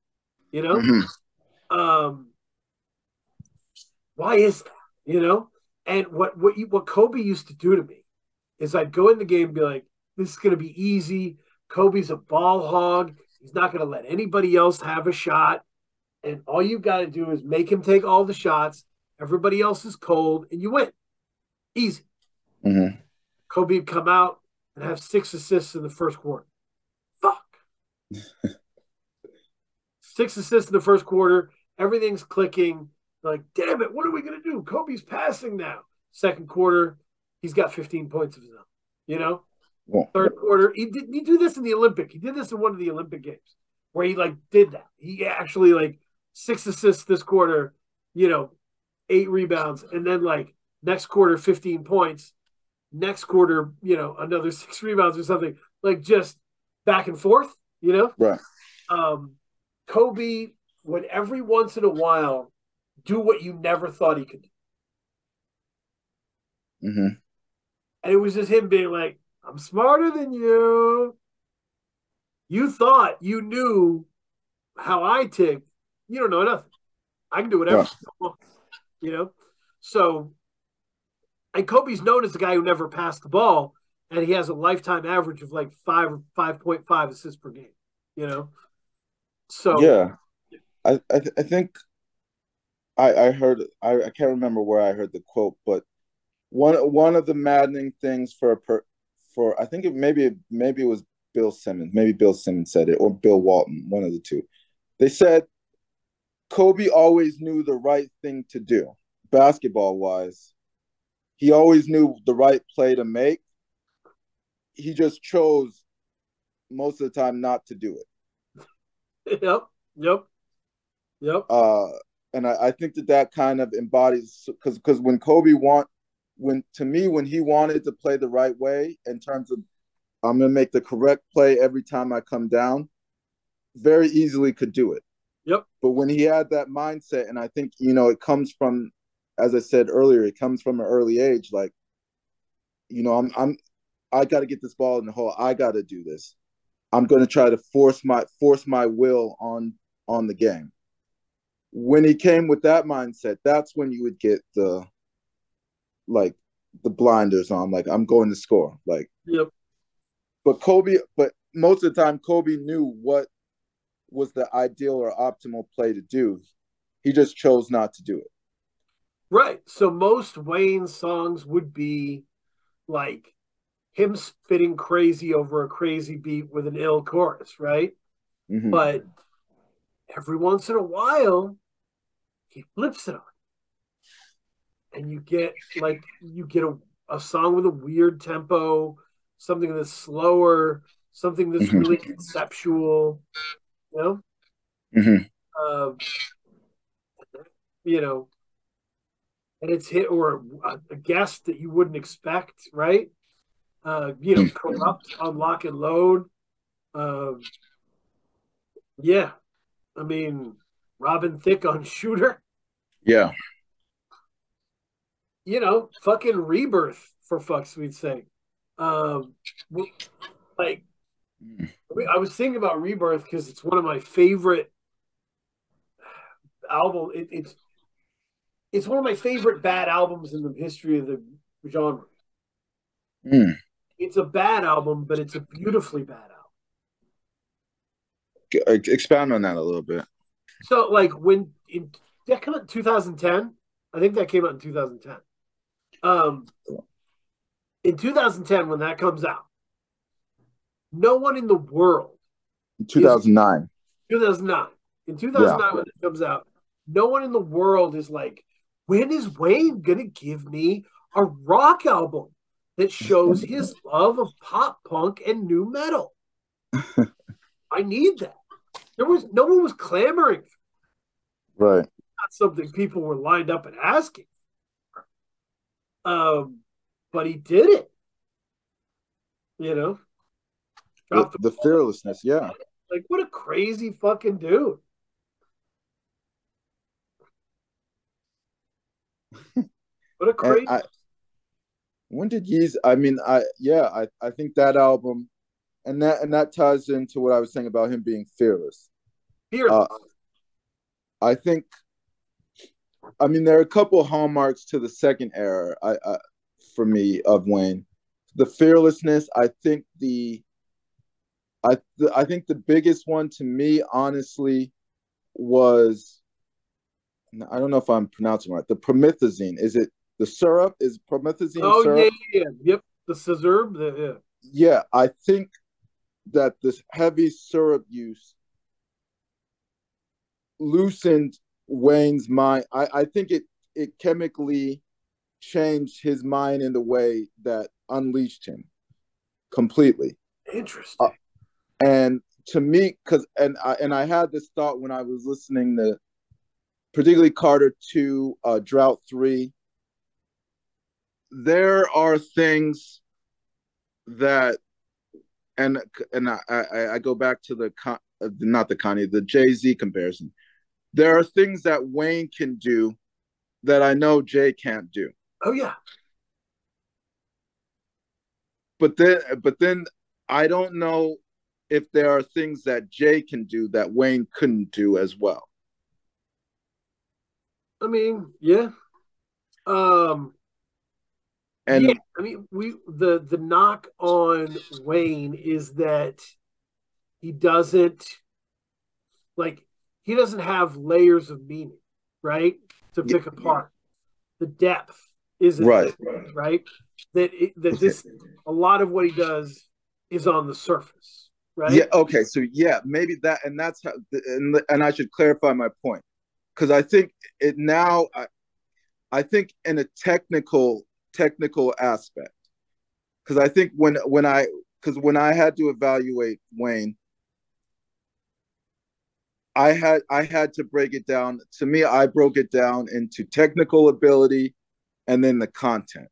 You know, Mhm. um, why is that? You know, and what what you, what Kobe used to do to me is I'd go in the game and be like, "This is going to be easy." Kobe's a ball hog. He's not going to let anybody else have a shot, and all you've got to do is make him take all the shots. Everybody else is cold, and you win. Easy. Mhm. Kobe would come out and have six assists in the first quarter. Fuck. six assists in the first quarter. Everything's clicking. Like, damn it, what are we going to do? Kobe's passing now. Second quarter, he's got 15 points of his own. You know? Well, Third quarter, he did he do this in the Olympic. He did this in one of the Olympic games where he like did that. He actually like six assists this quarter, you know, eight rebounds, and then like next quarter, 15 points. Next quarter, you know, another six rebounds or something. Like just back and forth, you know? Right. Um Kobe would every once in a while do what you never thought he could do. hmm And it was just him being like, I'm smarter than you. You thought you knew how I tick. You don't know nothing. I can do whatever. Want, You know? So, and Kobe's known as the guy who never passed the ball, and he has a lifetime average of like five, 5.5 assists per game, you know? So, Yeah, I I, th- I think I I heard I, I can't remember where I heard the quote, but one one of the maddening things for a per, for I think it maybe maybe it was Bill Simmons, maybe Bill Simmons said it or Bill Walton, one of the two. They said Kobe always knew the right thing to do, basketball wise. He always knew the right play to make. He just chose most of the time not to do it. yep, yep, yep. uh and I, I think that that kind of embodies because because when Kobe want when to me when he wanted to play the right way in terms of I'm gonna make the correct play every time I come down, very easily could do it. Yep. But when he had that mindset, and I think you know it comes from, as I said earlier, it comes from an early age. Like, you know, I'm I'm I got to get this ball in the hole. I got to do this. I'm going to try to force my force my will on on the game. When he came with that mindset, that's when you would get the like the blinders on. Like I'm going to score. Like, Yep. but Kobe, but most of the time, Kobe knew what was the ideal or optimal play to do. He just chose not to do it. Right. So most Wayne songs would be like him spitting crazy over a crazy beat with an ill chorus, right? Mhm. But every once in a while, he flips it on. And you get like you get a, a song with a weird tempo, something that's slower, something that's Mhm. really conceptual, you know? Mhm. Um, you know, and it's hit or a, a guest that you wouldn't expect, right? Uh, you know, Kurupt on lock and load. Um, yeah, I mean, Robin Thicke on shooter. Yeah. You know, fucking rebirth for fuck's sweet sake. Um, like I was thinking about rebirth because it's one of my favorite album. It, it's it's one of my favorite bad albums in the history of the genre. Mm. It's a bad album, but it's a beautifully bad album. Uh, Expound on that a little bit. So, like when in that came out in 2010, I think that came out in 2010. Um, in 2010, when that comes out, no one in the world 2009. 2009. In 2009, when it comes out, no one in the world is like, when is Wayne going to give me a rock album that shows his love of pop punk and nu metal? I need that. There was no one was clamoring. Right. Not something people were lined up and asking. Um, but he did it. You know, The, the the fearlessness. Yeah. like what a crazy fucking dude. What a crazy when did Yeezy? I mean, I yeah, I I think that album, and that and that ties into what I was saying about him being fearless. fearless. uh, I think, I mean, there are a couple hallmarks to the second era. I, I for me of Wayne, the fearlessness. I think the, I th- I think the biggest one to me, honestly, was. I don't know if I'm pronouncing it right. The promethazine. Is it the syrup? Is promethazine oh syrup? yeah, yeah, yeah. Yep, the. The, yeah. yeah, I think that this heavy syrup use loosened Wayne's mind. I, I think it it chemically changed his mind in the way that unleashed him completely. Interesting. Uh, And to me, because and I and I had this thought when I was listening to particularly Carter two, uh, Drought three. There are things that and and I, I, I go back to the con, not the Kanye, the Jay Z comparison. There are things that Wayne can do that I know Jay can't do. oh yeah. But then, but then I don't know if there are things that Jay can do that Wayne couldn't do as well. I mean, yeah. Um. And yeah, I mean, we the the knock on Wayne is that he doesn't like he doesn't have layers of meaning, right? To pick apart the depth isn't Right. there, right? That it, that this a lot of what he does is on the surface, right? Yeah. Okay. So yeah, maybe that, and that's how, and and I should clarify my point because I think it now. I, I think in a technical technical aspect, because I think when when I because when I had to evaluate Wayne, I had I had to break it down. To me, I broke it down into technical ability, and then the content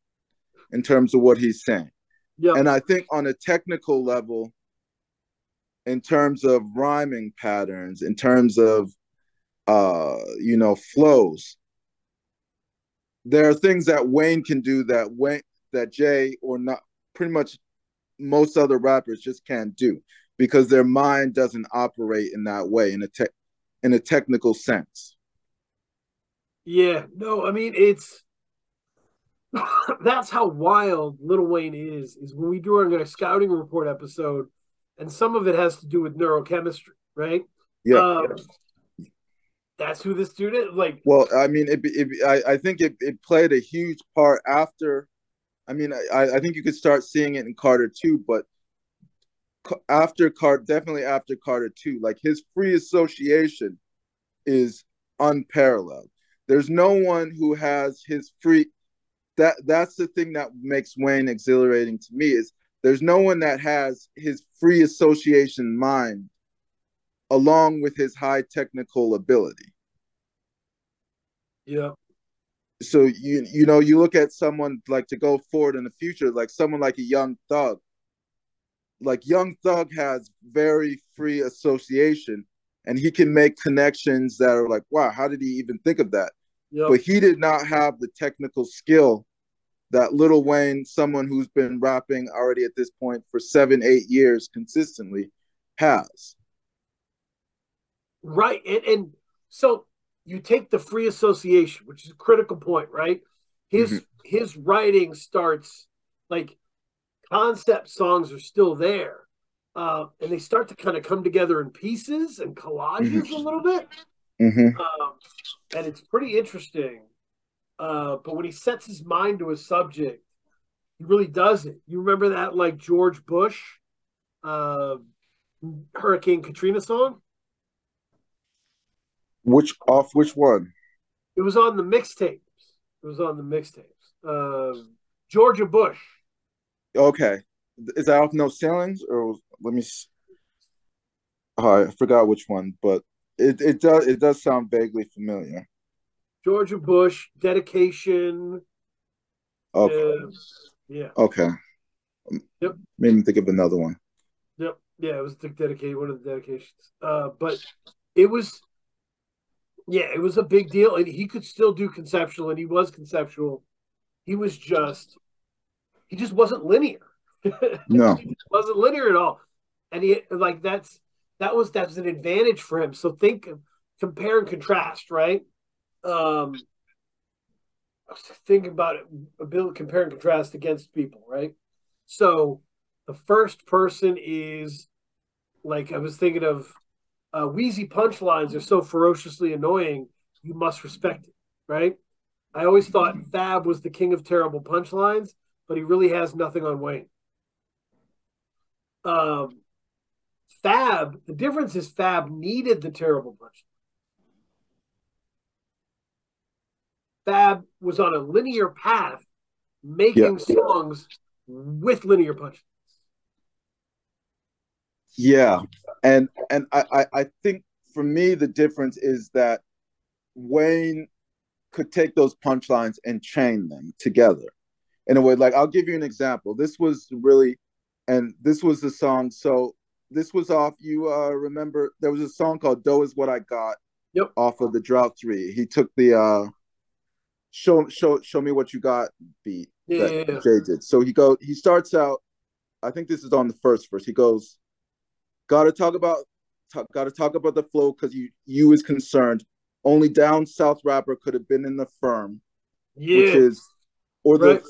in terms of what he's saying. Yeah. And I think on a technical level, in terms of rhyming patterns, in terms of uh, you know, flows, there are things that Wayne can do that Wayne that Jay or not pretty much most other rappers just can't do because their mind doesn't operate in that way in a tech in a technical sense. Yeah, no, I mean it's that's how wild Little Wayne is. Is when we do our scouting report episode, and some of it has to do with neurochemistry, right? Yeah. Um, that's who the student. Like, Well, I mean, it, it, I, I think it, it played a huge part after. I mean, I, I think you could start seeing it in Carter too, but after Carter, definitely after Carter two, like his free association is unparalleled. There's no one who has his free. That that's the thing that makes Wayne exhilarating to me is there's no one that has his free association mind along with his high technical ability. Yeah. So you you know you look at someone like to go forward in the future, like someone like a Young Thug. Like Young Thug has very free association, and he can make connections that are like, wow, how did he even think of that? Yeah. But he did not have the technical skill that Little Wayne, someone who's been rapping already at this point for seven, eight years consistently, has. Right. And and so you take the free association, which is a critical point, right? His Mhm. his writing starts like concept songs are still there. Uh, and they start to kind of come together in pieces and collages a little bit. hmm Um, and it's pretty interesting. Uh, but when he sets his mind to a subject, he really does it. You remember that like George Bush, uh, Hurricane Katrina song? Which off which one? It was on the mixtapes. It was on the mixtapes. Um, Georgia Bush. Okay, is that off No Ceilings or let me? s- Oh, I forgot which one, but it it does it does sound vaguely familiar. Georgia Bush dedication. Okay, uh, yeah. okay. Yep. Made me think of another one. Yep. Yeah, it was the dedicated one of the dedications. Uh, but it was, yeah, it was a big deal, and he could still do conceptual, and he was conceptual. He was just, he just wasn't linear. No, wasn't linear at all, and he like that's that was that's an advantage for him. So think, compare and contrast, right? Um, think about it, ability compare and contrast against people, right? So the first person is like I was thinking of uh, Weezy punchlines are so ferociously annoying, you must respect it, right? I always thought Fab was the king of terrible punchlines, but he really has nothing on Wayne. Um, Fab, the difference is Fab needed the terrible punch. Fab was on a linear path making songs with linear punch. Yeah, and and I, I I think for me the difference is that Wayne could take those punchlines and chain them together in a way. Like I'll give you an example. This was really, and this was the song. So this was off. You uh remember there was a song called "Dough Is What I Got." Yep. Off of the Drought Three. He took the uh, show show show me what you got beat Yeah, that yeah, yeah. Jay did. So he go he starts out. I think this is on the first verse. He goes, "Gotta talk about, talk, gotta talk about the flow because you you is concerned. Only down south rapper could have been in the firm, which is or the Right.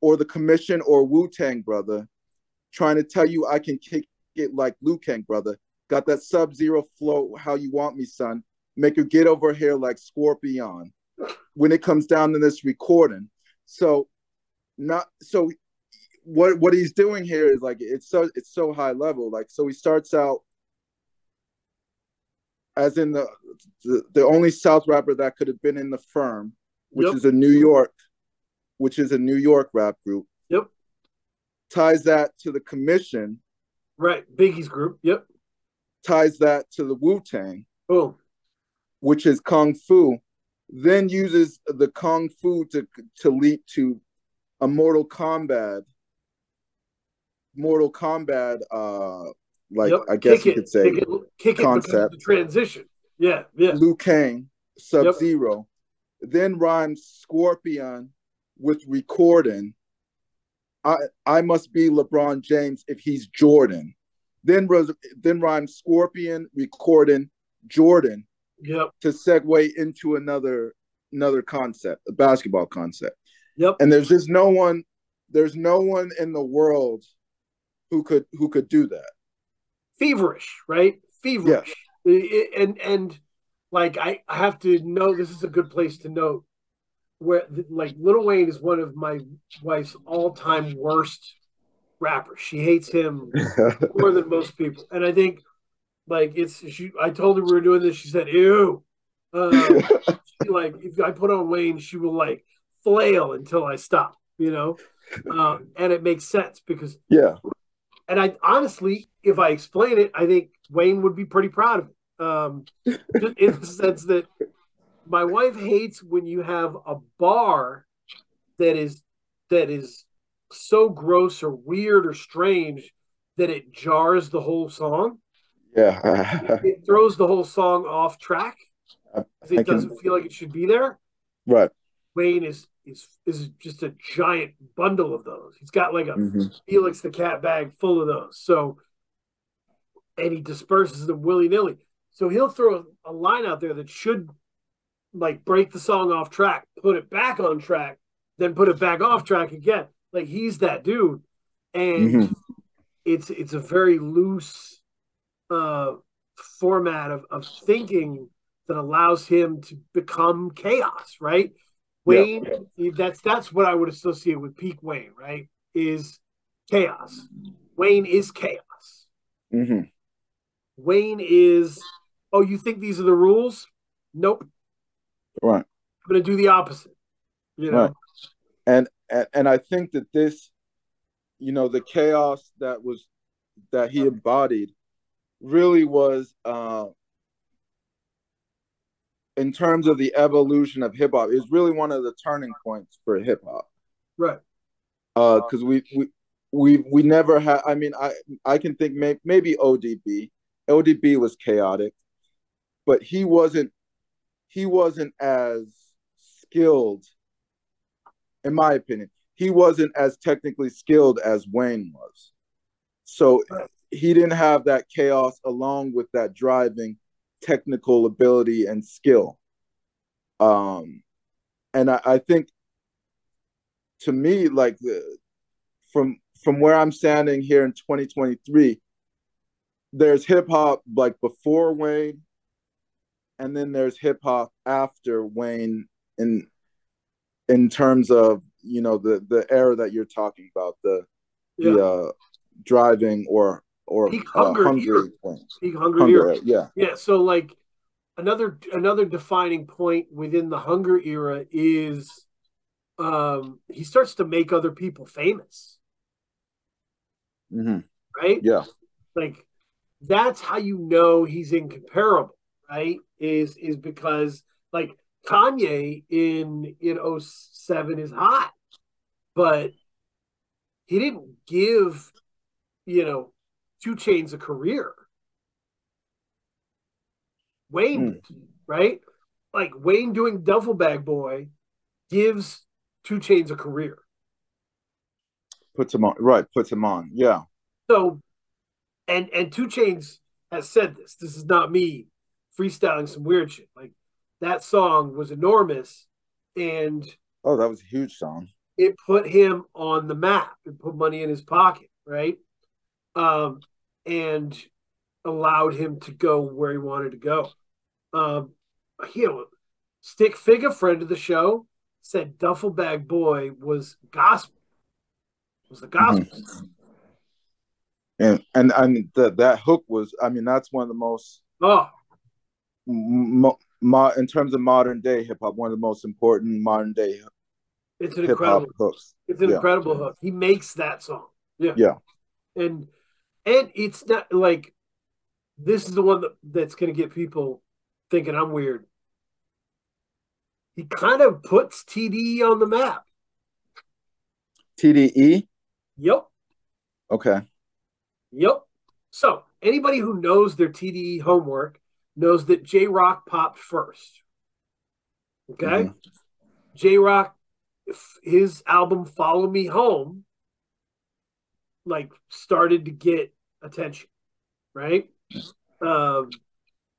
or the commission or Wu Tang brother, trying to tell you I can kick it like Liu Kang brother. Got that sub zero flow, how you want me, son. Make you get over here like Scorpion. When it comes down to this recording, so not so what what he's doing here is like it's so it's so high level like so he starts out as in the the, the only south rapper that could have been in the firm which Yep. is a new york which is a new york rap group Yep. ties that to the commission right. Biggie's group. Yep. ties that to the wu-tang Boom. which is kung fu then uses the kung fu to to lead to a mortal kombat mortal kombat uh like Yep. i guess Kick you it, could say kick it, kick it concept. the transition. Yeah, yeah. Liu Kang, Sub Zero, then rhymes Scorpion with recording. I I must be LeBron James if he's Jordan. Then then rhymes Scorpion recording Jordan Yep. to segue into another another concept, a basketball concept. Yep. And there's just no one there's no one in the world who could who could do that. feverish, right? Feverish. And and like I, I have to know this is a good place to note where like Little Wayne is one of my wife's all-time worst rappers. She hates him more than most people. And I think like it's she I told her we were doing this, she said, Ew. Uh, she, like if I put on Wayne, she will like flail until I stop, you know? Uh, and it makes sense because yeah. And I honestly, if I explain it, I think Wayne would be pretty proud of it. Um, in the sense that my wife hates when you have a bar that is that is so gross or weird or strange that it jars the whole song. Yeah. It throws the whole song off track. I It can- doesn't feel like it should be there. right. Wayne is is is just a giant bundle of those. He's got like a Mhm. Felix the cat bag full of those. So, and he disperses them willy nilly. So he'll throw a line out there that should like break the song off track, put it back on track, then put it back off track again. Like he's that dude, and Mhm. it's it's a very loose uh, format of of thinking that allows him to become chaos. Right, Yeah. Wayne. That's that's what I would associate with peak Wayne. Right, is chaos. Wayne is chaos. Mhm. Wayne is. Oh, you think these are the rules? Nope. Right. I'm going to do the opposite. You know. Right. and and and I think that this, you know, the chaos that was that he embodied, really was uh, in terms of the evolution of hip hop. Is really one of the turning points for hip hop. Right. Uh, because we we we we never had. I mean, I I can think may, maybe ODB. ODB was chaotic, but he wasn't he wasn't as skilled, in my opinion. He wasn't as technically skilled as Wayne was. So he didn't have that chaos along with that driving technical ability and skill. Um, and I, I think to me, like the from from where I'm standing here in 2023, there's hip hop like before Wayne, and then there's hip hop after Wayne in in terms of you know the the era that you're talking about the Yeah. the uh, driving or or Peak uh, hunger era. Peak hunger, Hunger, era. yeah, Yeah. So like another another defining point within the hunger era is um he starts to make other people famous, Mm-hmm. right? yeah, like that's how you know he's incomparable right is is because like kanye in in 07 is hot but he didn't give you know 2 Chainz a career wayne right like wayne doing duffel bag boy gives 2 Chainz a career puts him on right, puts him on, yeah, So, and and 2 Chainz has said this. This is not me freestyling some weird shit. Like that song was enormous, and oh, that was a huge song, it put him on the map. It put money in his pocket, right? Um, and allowed him to go where he wanted to go. Um, you know, Stick Figure, friend of the show, said Duffel Bag Boy was gospel. Was the gospel. and and and that that hook was, I mean, that's one of the most Oh, mo, mo, in terms of modern day hip hop, one of the most important modern day it's an incredible hooks. It's an Yeah. incredible hook. He makes that song. Yeah. Yeah. And and it's not like this is the one that, that's gonna get people thinking I'm weird. He kind of puts TDE on the map. TDE, Yep. okay, Yep. So anybody who knows their TDE homework knows that Jay Rock popped first. Okay. Mhm. Jay Rock, his album Follow Me Home, like started to get attention, right? Um,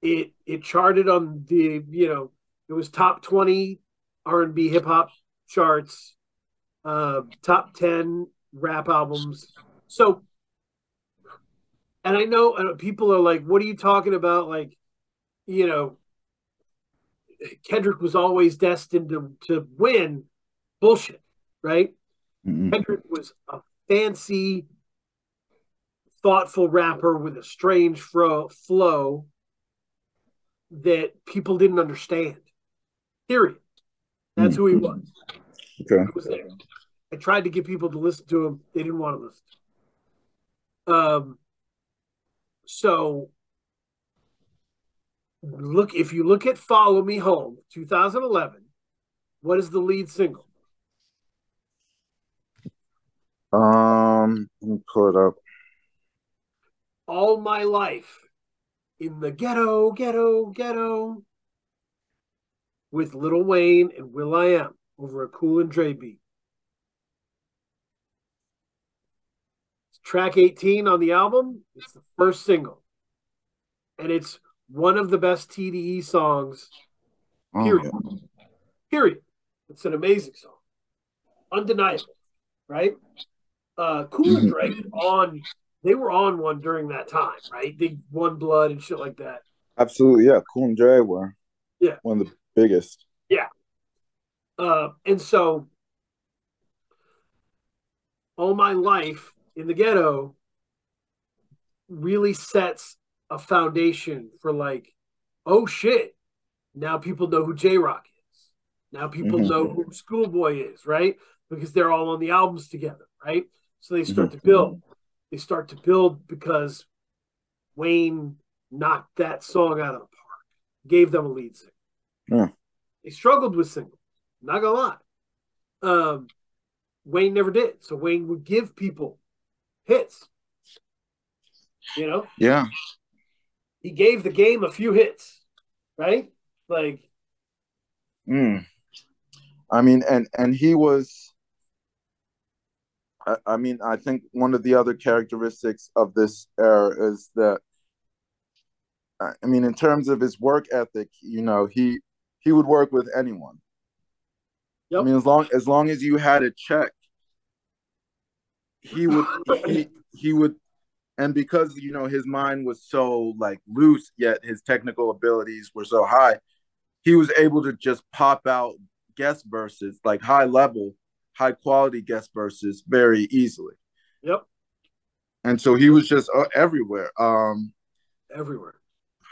it it charted on the you know it was top twenty R and B hip hop charts, uh, top ten rap albums. So, and I know uh, people are like, "What are you talking about?" Like, you know, Kendrick was always destined to to win. Bullshit, right? Mhm. Kendrick was a fancy, thoughtful rapper with a strange fro- flow that people didn't understand. Period. That's who he was. okay, I was. I tried to get people to listen to him. They didn't want to listen. Um, so look if you look at Follow Me Home 2011, what is the lead single? Um, let me pull it up. All My Life in the Ghetto, Ghetto, Ghetto with Lil Wayne and will.i.am over a Cool and Dre beat. track 18 on the album. It's the first single. And it's one of the best TDE songs, period. Oh, Period. It's an amazing song. Undeniable, right? Uh Cool and Dre on they were on one during that time, right? They won blood and shit like that. Absolutely, yeah. Cool and Dre were Yeah. one of the biggest. Yeah, uh, and so all my life in the ghetto really sets a foundation for like, oh shit, now people know who Jay Rock is. Now people Mhm. know who Schoolboy is, right? Because they're all on the albums together, right? So they start to build. They start to build because Wayne knocked that song out of the park, gave them a lead single. Yeah. They struggled with singles, not gonna lie. Um, Wayne never did. So Wayne would give people hits. You know, Yeah, he gave the game a few hits, right? Like, Mm. I mean, and and he was. I, I mean, I think one of the other characteristics of this era is that. I mean, in terms of his work ethic, you know, he he would work with anyone. Yep. I mean, as long as long as you had a check, he would he he would, and because you know his mind was so like loose, yet his technical abilities were so high, he was able to just pop out guest verses, like high level, high quality guest verses, very easily. yep, And so he was just uh, everywhere. Um, everywhere.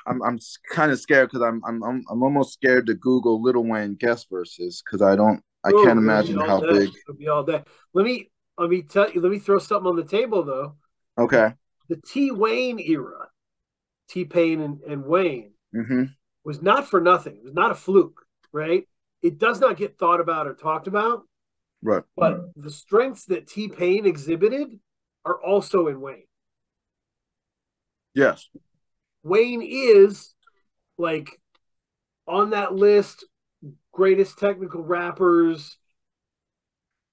I'm I'm kind of scared because I'm I'm I'm I'm almost scared to Google Little Wayne guest verses because I don't I can't imagine how day. big. It'll be all day. Let me let me tell you. Let me throw something on the table though. Okay. The T Wayne era, T Pain and, and Wayne hmm was not for nothing. It was not a fluke, right? It does not get thought about or talked about, Right. but the strengths that T Pain exhibited are also in Wayne. Yes. Wayne is like on that list, greatest technical rappers.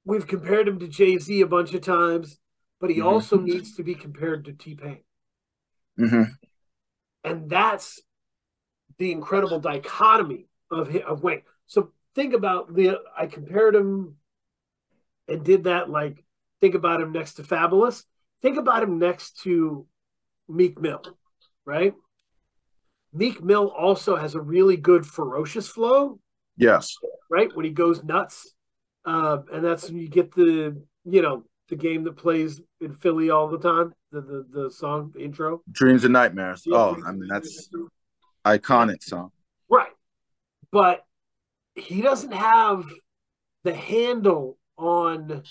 We've compared him to Jay Z a bunch of times, but he Mhm. also needs to be compared to T Pain. hmm And that's the incredible dichotomy of of Wayne. So think about the I compared him and did that like think about him next to Fabolous. Think about him next to Meek Mill, right? Meek Mill also has a really good ferocious flow, Yes. right? When he goes nuts. Uh, and that's when you get the, you know, the game that plays in Philly all the time, the the, the song the intro. Dreams and nightmares. Oh, I mean that's iconic song. Right. But he doesn't have the handle on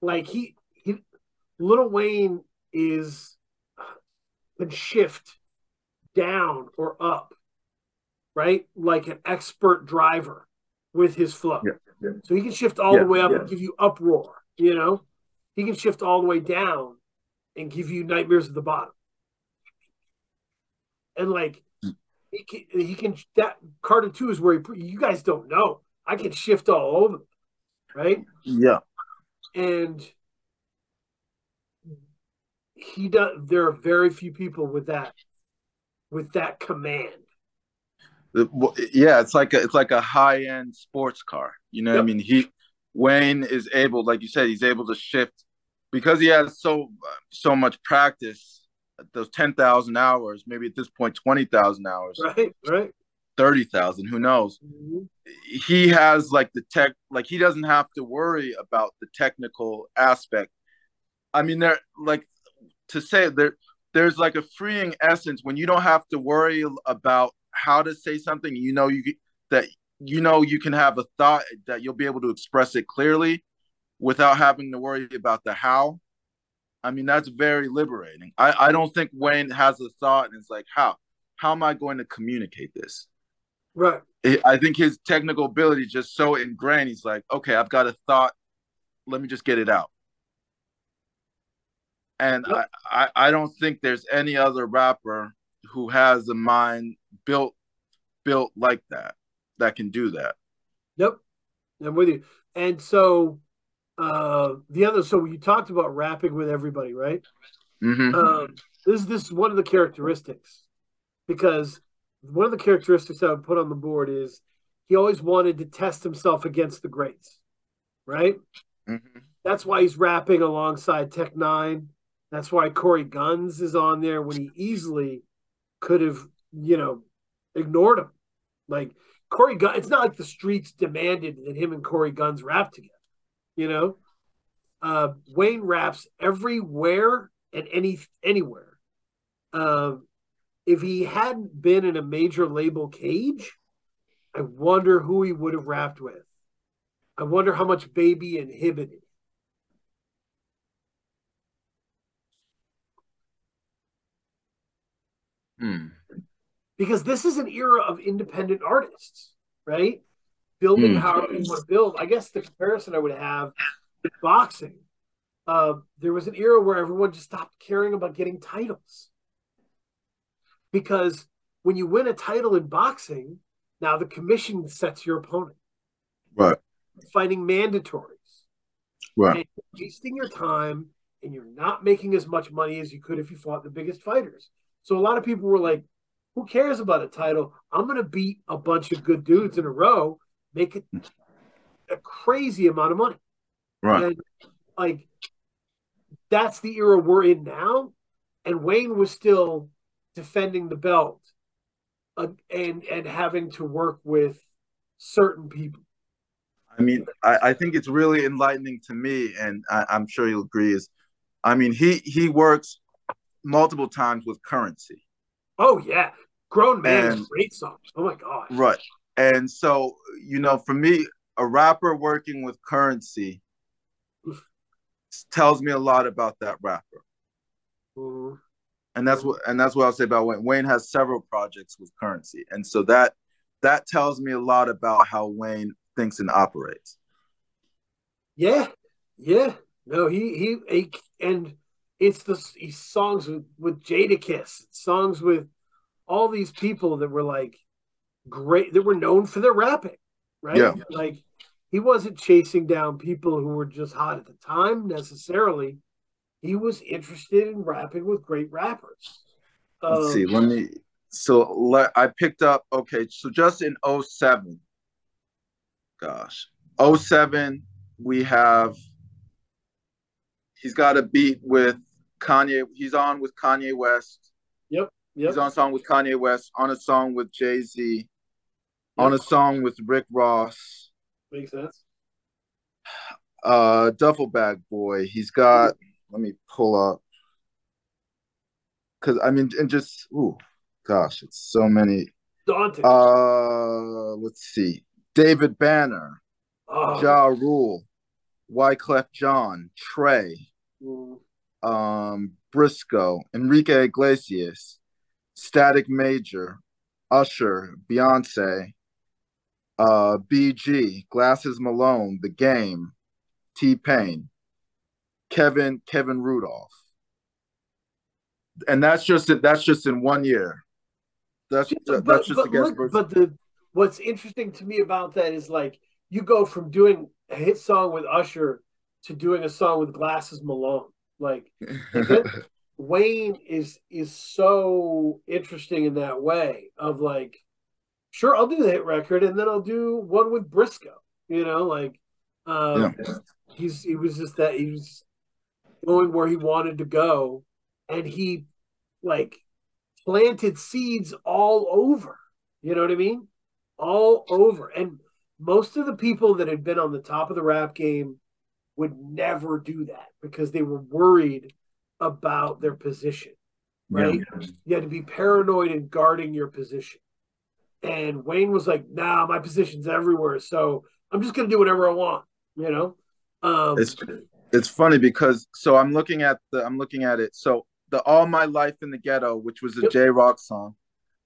like he, he Little Wayne is can shift down or up, right? Like an expert driver with his flow. Yeah, yeah. So he can shift all Yeah, the way up and give you uproar, you know? He can shift all the way down and give you nightmares at the bottom. And like hmm. he can, he can that Carter two is where he you guys don't know. I can shift all over, right? Yeah. And he does. There are very few people with that with that command. Yeah, it's like a it's like a high end sports car. You know what I mean? He Wayne is able, like you said, he's able to shift because he has so so much practice. Those ten thousand hours, maybe at this point twenty thousand hours, Right, right. Thirty thousand, who knows? Mhm. He has like the tech, like he doesn't have to worry about the technical aspect. I mean, there like to say there there's like a freeing essence when you don't have to worry about how to say something. You know you that you know you can have a thought that you'll be able to express it clearly without having to worry about the how. I mean, that's very liberating. I, I don't think Wayne has a thought and it's like, how? How am I going to communicate this? Right. I- I think his technical ability is just so ingrained. He's like, okay, I've got a thought. Let me just get it out. And I, Yep. I, I don't think there's any other rapper who has a mind built built like that that can do that. Yep. I'm with you. And so uh the other so you talked about rapping with everybody, right? hmm Um this this is one of the characteristics because one of the characteristics I would put on the board is he always wanted to test himself against the greats, right? hmm That's why he's rapping alongside Tech N9ne. That's why Corey Gunz is on there when he easily could have, you know, ignored him. Like Corey Gun, it's not like the streets demanded that him and Corey Gunz rap together. You know, uh, Wayne raps everywhere and any anywhere. Um, if he hadn't been in a major label cage, I wonder who he would have rapped with. I wonder how much Baby inhibited. Hmm. because this is an era of independent artists, right? Building Hmm. however you want to build. I guess the comparison I would have with boxing, uh, there was an era where everyone just stopped caring about getting titles. Because when you win a title in boxing, now the commission sets your opponent, Right. fighting mandatories. Right. And you're wasting your time and you're not making as much money as you could if you fought the biggest fighters. So a lot of people were like, who cares about a title? I'm going to beat a bunch of good dudes in a row, make it a crazy amount of money. Right. And like, that's the era we're in now. And Wayne was still defending the belt uh, and and having to work with certain people. I mean, I, I think it's really enlightening to me, and I, I'm sure you'll agree. Is, I mean, he he works multiple times with Curren$y, Oh yeah, grown man is a And- great song. Oh my gosh. right? And so, you know, for me, a rapper working with Curren$y tells me a lot about that rapper, Mhm. And that's what and that's what I'll say about Wayne. Wayne has several projects with Curren$y, and so that that tells me a lot about how Wayne thinks and operates. Yeah, yeah. No, he he, he and it's the he songs with with Jadakiss, songs with all these people that were like great that were known for their rapping, right? Yeah. Like he wasn't chasing down people who were just hot at the time necessarily. He was interested in rapping with great rappers. Let's Um, see. Let me. So let, I picked up. Okay, so just in 07, gosh, 07, we have. He's got a beat with Kanye. He's on with Kanye West. Yep. Yep. He's on a song with Kanye West. On a song with Jay Z. On a song with Rick Ross. Makes sense. Uh, Duffel Bag Boy. He's got. Let me pull up. Because I mean, and just ooh, gosh, it's so many. Daunting. Uh, let's see. David Banner, oh, Ja Rule, Wyclef Jean, Trey, mm, um, Brisco, Enrique Iglesias, Static Major, Usher, Beyonce, uh, BG, Glasses Malone, The Game, T Pain, Kevin Kevin Rudolf, and that's just that's just in one year. That's but, that's just but against. look, but the what's interesting to me about that is like you go from doing a hit song with Usher to doing a song with Glasses Malone. Like Wayne is is so interesting in that way of like, sure, I'll do the hit record and then I'll do one with Brisco. You know, like um, he's he was just that he was going where he wanted to go, and he like planted seeds all over. You know what I mean? All over. And most of the people that had been on the top of the rap game would never do that because they were worried about their position. Right? You had to be paranoid and guarding your position. And Wayne was like, nah, my position's everywhere. So I'm just gonna do whatever I want, you know? Um It's it's funny because so I'm looking at the I'm looking at it. So the All My Life in the Ghetto, which was a Yep. Jay Rock song,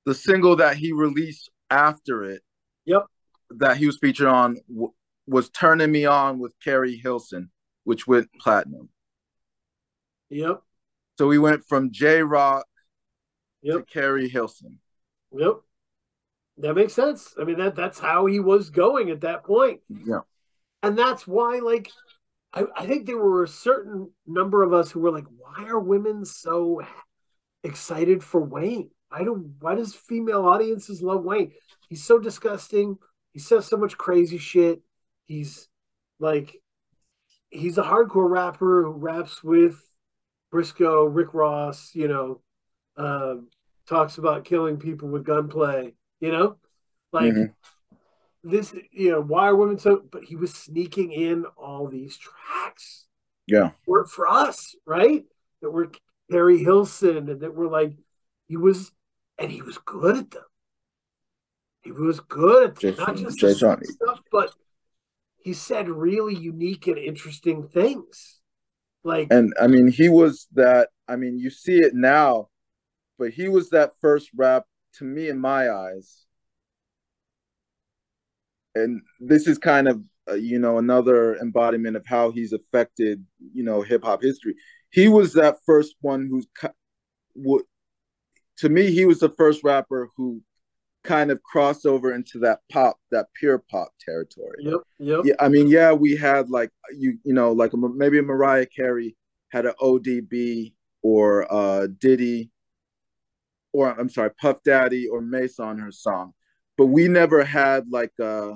the single that he released after it, Yep. that he was featured on w- was "Turning Me On" with Keri Hilson, which went platinum. Yep. So we went from Jay Rock to Yep. Keri Hilson. Yep. That makes sense. I mean that that's how he was going at that point. Yeah, And that's why, like, I, I think there were a certain number of us who were like, why are women so excited for Wayne? I don't why does female audiences love Wayne? He's so disgusting. He says so much crazy shit. He's like he's a hardcore rapper who raps with Brisco, Rick Ross, you know, um, talks about killing people with gunplay, you know? Like Mhm. This, you know, why are women so but he was sneaking in all these tracks yeah, work for us, right? That were Keri Hilson and that were like he was and he was good at them. He was good at them. Jay- not just the stuff, but he said really unique and interesting things. Like and I mean he was that. I mean you see it now, but he was that first rap to me in my eyes. And this is kind of uh, you know another embodiment of how he's affected you know hip hop history. He was that first one who's would to me he was the first rapper who kind of crossed over into that pop that pure pop territory. yep, yep, Yeah, I mean, yeah, we had like you, you know, like a, maybe a Mariah Carey had an ODB or uh Diddy, or I'm sorry, Puff Daddy or Mase on her song, but we never had like uh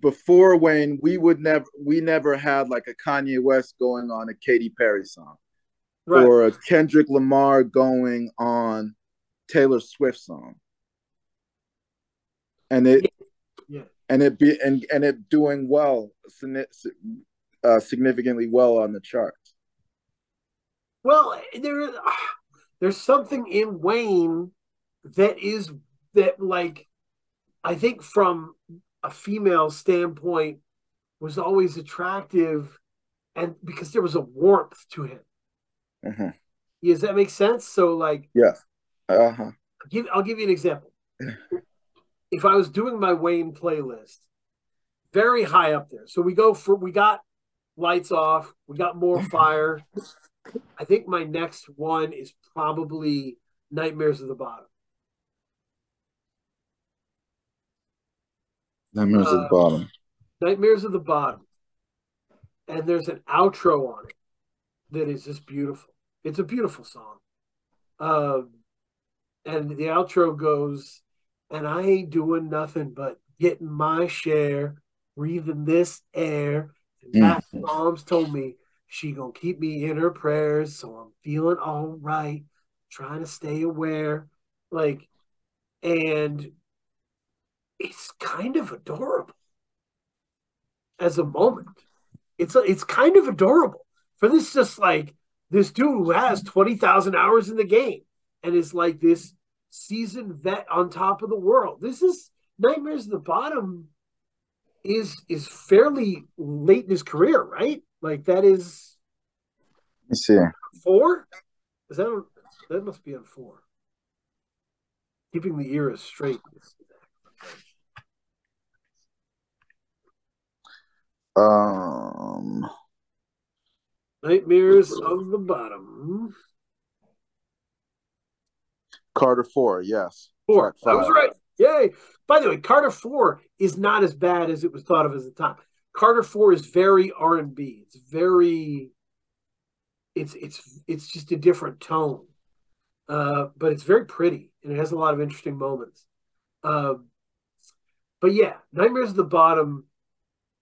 before Wayne, we would never, we never had like a Kanye West going on a Katy Perry song right. or a Kendrick Lamar going on Taylor Swift song. And it Yeah. and it be and and it doing well uh, significantly well on the charts. Well, there there's something in Wayne that is that like I think from a female standpoint was always attractive and because there was a warmth to him. Mhm. Does that make sense? So like yeah. Uh-huh. I'll give, I'll give you an example. if I was doing my Wayne playlist, very high up there. So we go for we got lights off, we got more fire. I think my next one is probably Nightmares of the Bottom. At Uh, the bottom. Nightmares of the Bottom. And there's an outro on it that is just beautiful. It's a beautiful song. Um, and the outro goes, and I ain't doing nothing but getting my share, breathing this air. And Matt Moms told me she gonna keep me in her prayers, so I'm feeling all right, trying to stay aware. Like, and it's kind of adorable as a moment. It's it's kind of adorable for this just like this dude who has twenty thousand hours in the game and is like this seasoned vet on top of the world. This is Nightmares at the Bottom is is fairly late in his career, right? Like that is Let's see. four. Is that that must be on four? Keeping the ear is straight. Um Nightmares of the Bottom. Carter 4, yes. Four. I was right. Yay. By the way, Carter Four is not as bad as it was thought of as the time. Carter Four is very R and B. It's very it's it's it's just a different tone. Uh, but it's very pretty and it has a lot of interesting moments. Um, but yeah, Nightmares of the Bottom,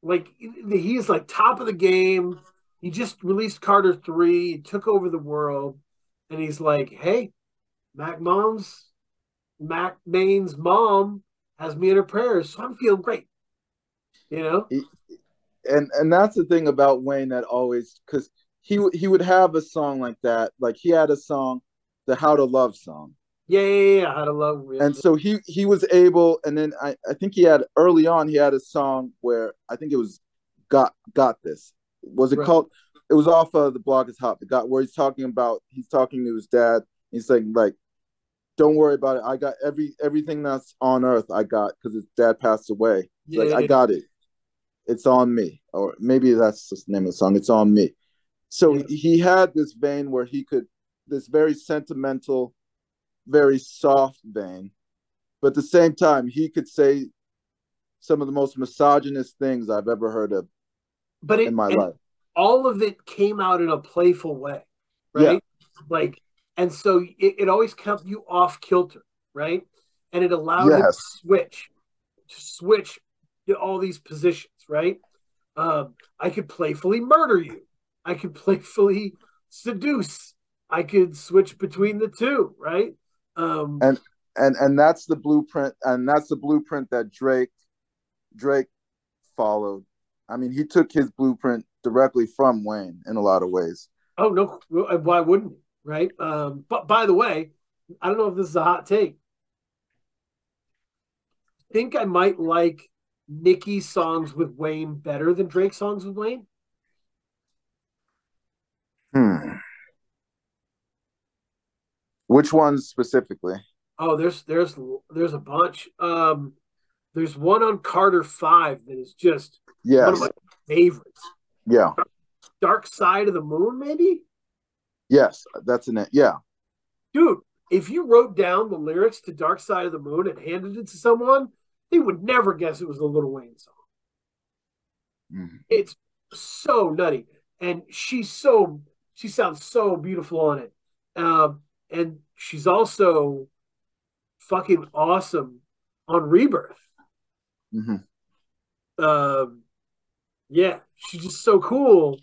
like he is like top of the game. He just released Carter Three, took over the world, and he's like, "Hey, Mac Moms, Mack Maine's mom has me in her prayers, so I'm feeling great." You know? And and that's the thing about Wayne that always cuz he he would have a song like that. Like he had a song, the How to Love song. Yeah, yeah, yeah. How to love. and so he he was able and then I, I think he had early on he had a song where i think it was got got this. Was it Right. called? It was off of the Block is hot. The got where he's talking about he's talking to his dad. He's saying like, "Don't worry about it. I got every everything that's on earth. I got because his dad passed away. He's like Yeah. I got it. It's on me, or maybe that's the name of the song. It's on me. So Yeah. he had this vein where he could this very sentimental, very soft vein, but at the same time he could say some of the most misogynist things I've ever heard of But it, in my life. all of it came out in a playful way, right? Like, and so it, it always kept you off kilter, right? And it allowed you to switch, to switch to all these positions, right? Um, I could playfully murder you. I could playfully seduce. I could switch between the two, right? Um, And- and and that's the blueprint and that's the blueprint that Drake Drake followed. I mean, he took his blueprint directly from Wayne in a lot of ways. Oh no, why wouldn't he? Right? Um, but by the way, I don't know if this is a hot take. I Think I might like Nicki's songs with Wayne better than Drake's songs with Wayne? Hmm. Which ones specifically? Oh, there's there's there's a bunch. Um, there's one on Carter Five that is just one Yes. of my favorites. Yeah. Dark Side of the Moon, maybe? Yes. That's in it. Yeah. Dude, if you wrote down the lyrics to Dark Side of the Moon and handed it to someone, they would never guess it was a Little Wayne song. Mhm. It's so nutty, and she's so she sounds so beautiful on it, um, and she's also fucking awesome on Rebirth. Mhm. Um, yeah, she's just so cool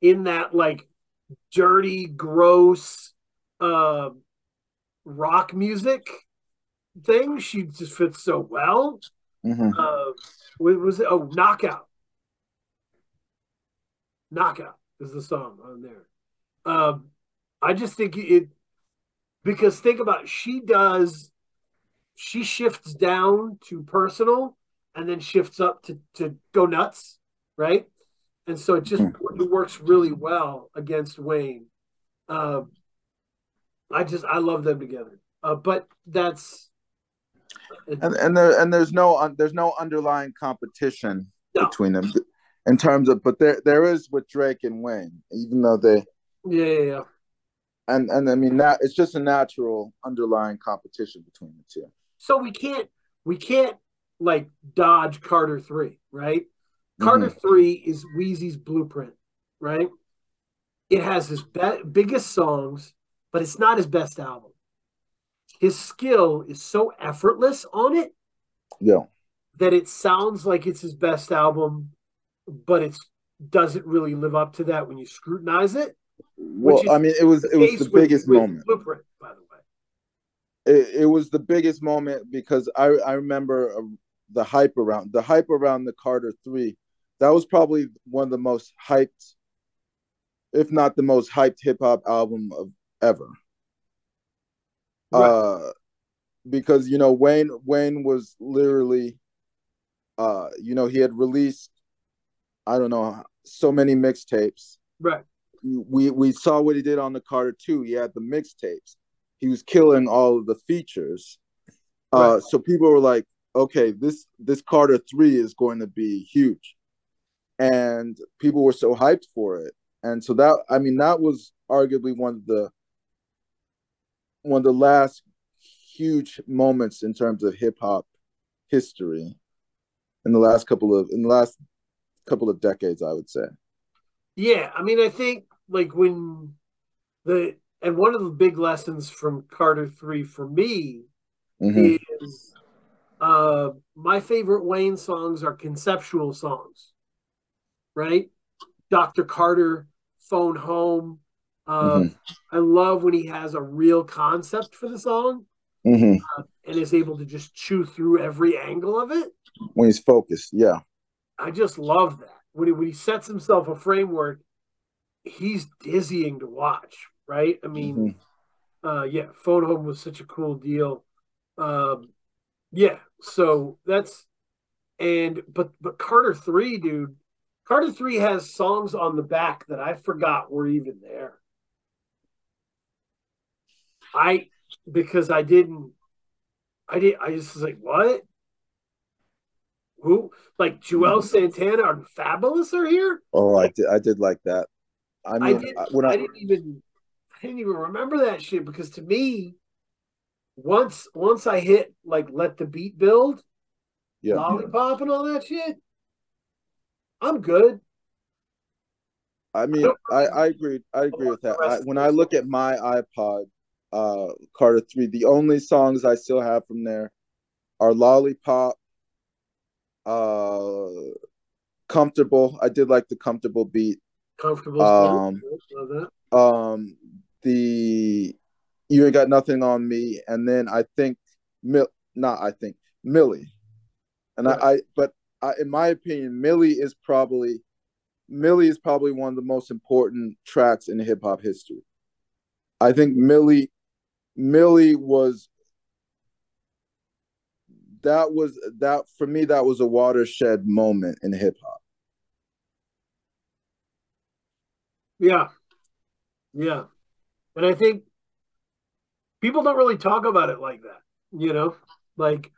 in that like dirty, gross, uh, rock music thing. She just fits so well. Mhm. Uh, what was it? Oh, knockout. Knockout is the song on there. Um, I just think it because think about it, she does she shifts down to personal and then shifts up to to go nuts, right? And so it just it works really well against Wayne. Um, I just I love them together. Uh, but that's And and there and there's no there's no underlying competition No. between them in terms of but there there is with Drake and Wayne, even though they yeah, yeah, yeah. And and I mean that it's just a natural underlying competition between the two. So we can't we can't like dodge Carter three, right? Carter mm-hmm. three is Weezy's blueprint, right? It has his be- biggest songs, but it's not his best album. His skill is so effortless on it Yeah. that it sounds like it's his best album, but it's doesn't really live up to that when you scrutinize it. Well, I mean, it was it was the with- biggest with moment. Blueprint, by the way. It, it was the biggest moment because I I remember uh, the hype around the hype around the Carter Three. That was probably one of the most hyped, if not the most hyped hip hop album of ever. Right. Uh, because you know Wayne Wayne was literally, uh, you know he had released, I don't know so many mixtapes Right. We we saw what he did on the Carter 2. He had the mixtapes. He was killing all of the features. Uh, Right. so people were like, okay, this this Carter 3 is going to be huge. And people were so hyped for it. And so that I mean that was arguably one of the one of the last huge moments in terms of hip hop history in the last couple of in the last couple of decades, I would say. Yeah, I mean, I think like when the and one of the big lessons from Carter Three for me Mhm. is uh my favorite Wayne songs are conceptual songs, right? Dr. Carter, Phone Home. Um, I love when he has a real concept for the song Mhm. and is able to just chew through every angle of it. when he's focused. Yeah. I just love that. When he, when he sets himself a framework, he's dizzying to watch, right? I mean, uh, yeah, Phone Home was such a cool deal. Um, yeah, so that's and but but Carter three, dude, Carter Three has songs on the back that I forgot were even there. I because I didn't I did I just was like, what? Who like Juelz Santana and Fabolous are here? Oh, I did. I did like that. I I, didn't, I- I I, didn't even I didn't even remember that shit because to me, once once I hit like let the beat build, yeah, lollipop and all that shit, I'm good. I mean, I, I agree. I agree with that. I, when I look at my iPod, uh, Carter Three, the only songs I still have from there are "Lollipop," uh, "Comfortable." I did like the "Comfortable" beat. Comfortable. Um, Love that. Um, the "You Ain't Got Nothing on Me," and then I think, Mill, not I think Milli, and Right. I, I, but I, in my opinion, Milli is probably Milli is probably one of the most important tracks in hip hop history. I think Milli Milli was that was that for me that was a watershed moment in hip hop. Yeah. Yeah. And I think people don't really talk about it like that, you know? Like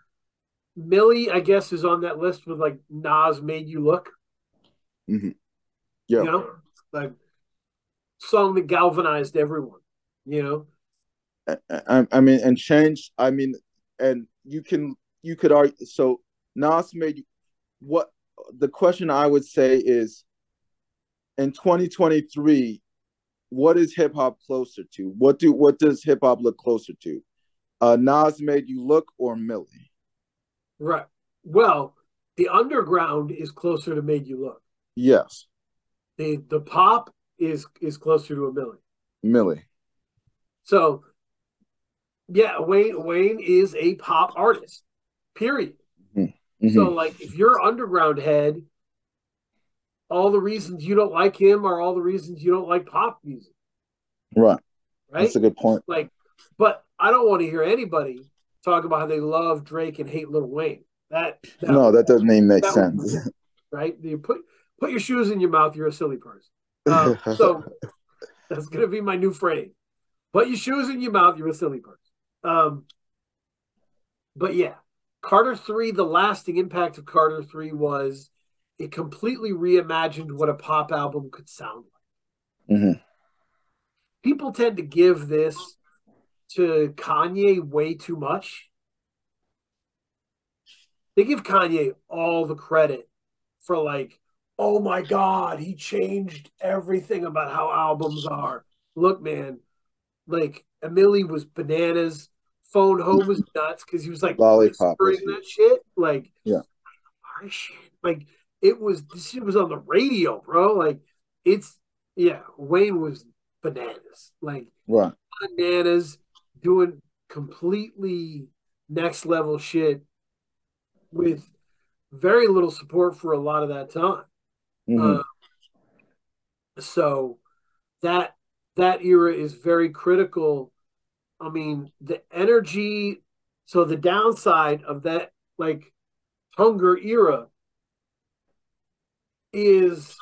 Milli, I guess, is on that list with like Nas made you look, mm-hmm. Yeah. you know? Like song that galvanized everyone, you know? I, I mean, and change. I mean, and you can you could argue. So Nas made you what the question I would say is in 2023, what is hip hop closer to? What do what does hip hop look closer to? Uh, Nas made you look or Milli? Right. Well, the underground is closer to made you look. Yes, The the pop is is closer to a Milli. Milli. So yeah, Wayne Wayne is a pop artist. Period. Mhm. So like if you're underground head, all the reasons you don't like him are all the reasons you don't like pop music, right, right? that's a good point. Like, but I don't want to hear anybody talk about how they love Drake and hate Lil Wayne. That, that No, that doesn't even make would- sense. right? You put put your shoes in your mouth. You're a silly person. Um, so that's gonna be my new phrase. Put your shoes in your mouth. You're a silly person. Um, but yeah, Carter three. The lasting impact of Carter three was it completely reimagined what a pop album could sound like. Mhm. People tend to give this to Kanye way too much. They give Kanye all the credit for like, oh my god, he changed everything about how albums are. Look, man, like Emily was bananas. Phone home was nuts because he was like Lollipop that shit. Like, Yeah. Like it was this shit was on the radio, bro. Like it's yeah, Wayne was bananas. Like right. bananas doing completely next level shit with very little support for a lot of that time. Mhm. Uh, so that that era is very critical. I mean, the energy. So the downside of that, like hunger era, is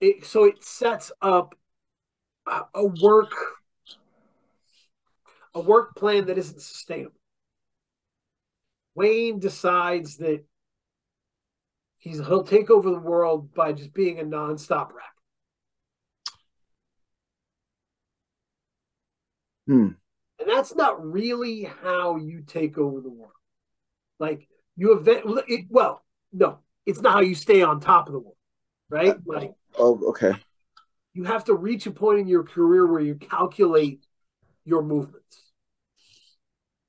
it. So it sets up a, a work a work plan that isn't sustainable. Wayne decides that he's he'll take over the world by just being a nonstop rapper. Hmm. And that's not really how you take over the world. Like you event it, well, no, it's not how you stay on top of the world, right? Uh, like Oh, okay. you have to reach a point in your career where you calculate your movements.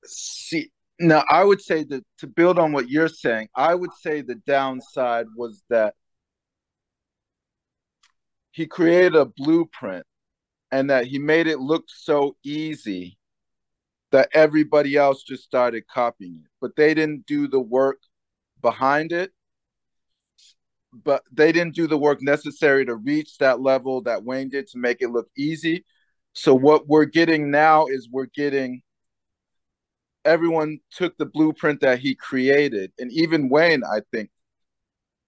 See, now I would say that to build on what you're saying, I would say the downside was that he created a blueprint and that he made it look so easy that everybody else just started copying it. But they didn't do the work behind it. But they didn't do the work necessary to reach that level that Wayne did to make it look easy. So what we're getting now is we're getting everyone took the blueprint that he created and even wayne i think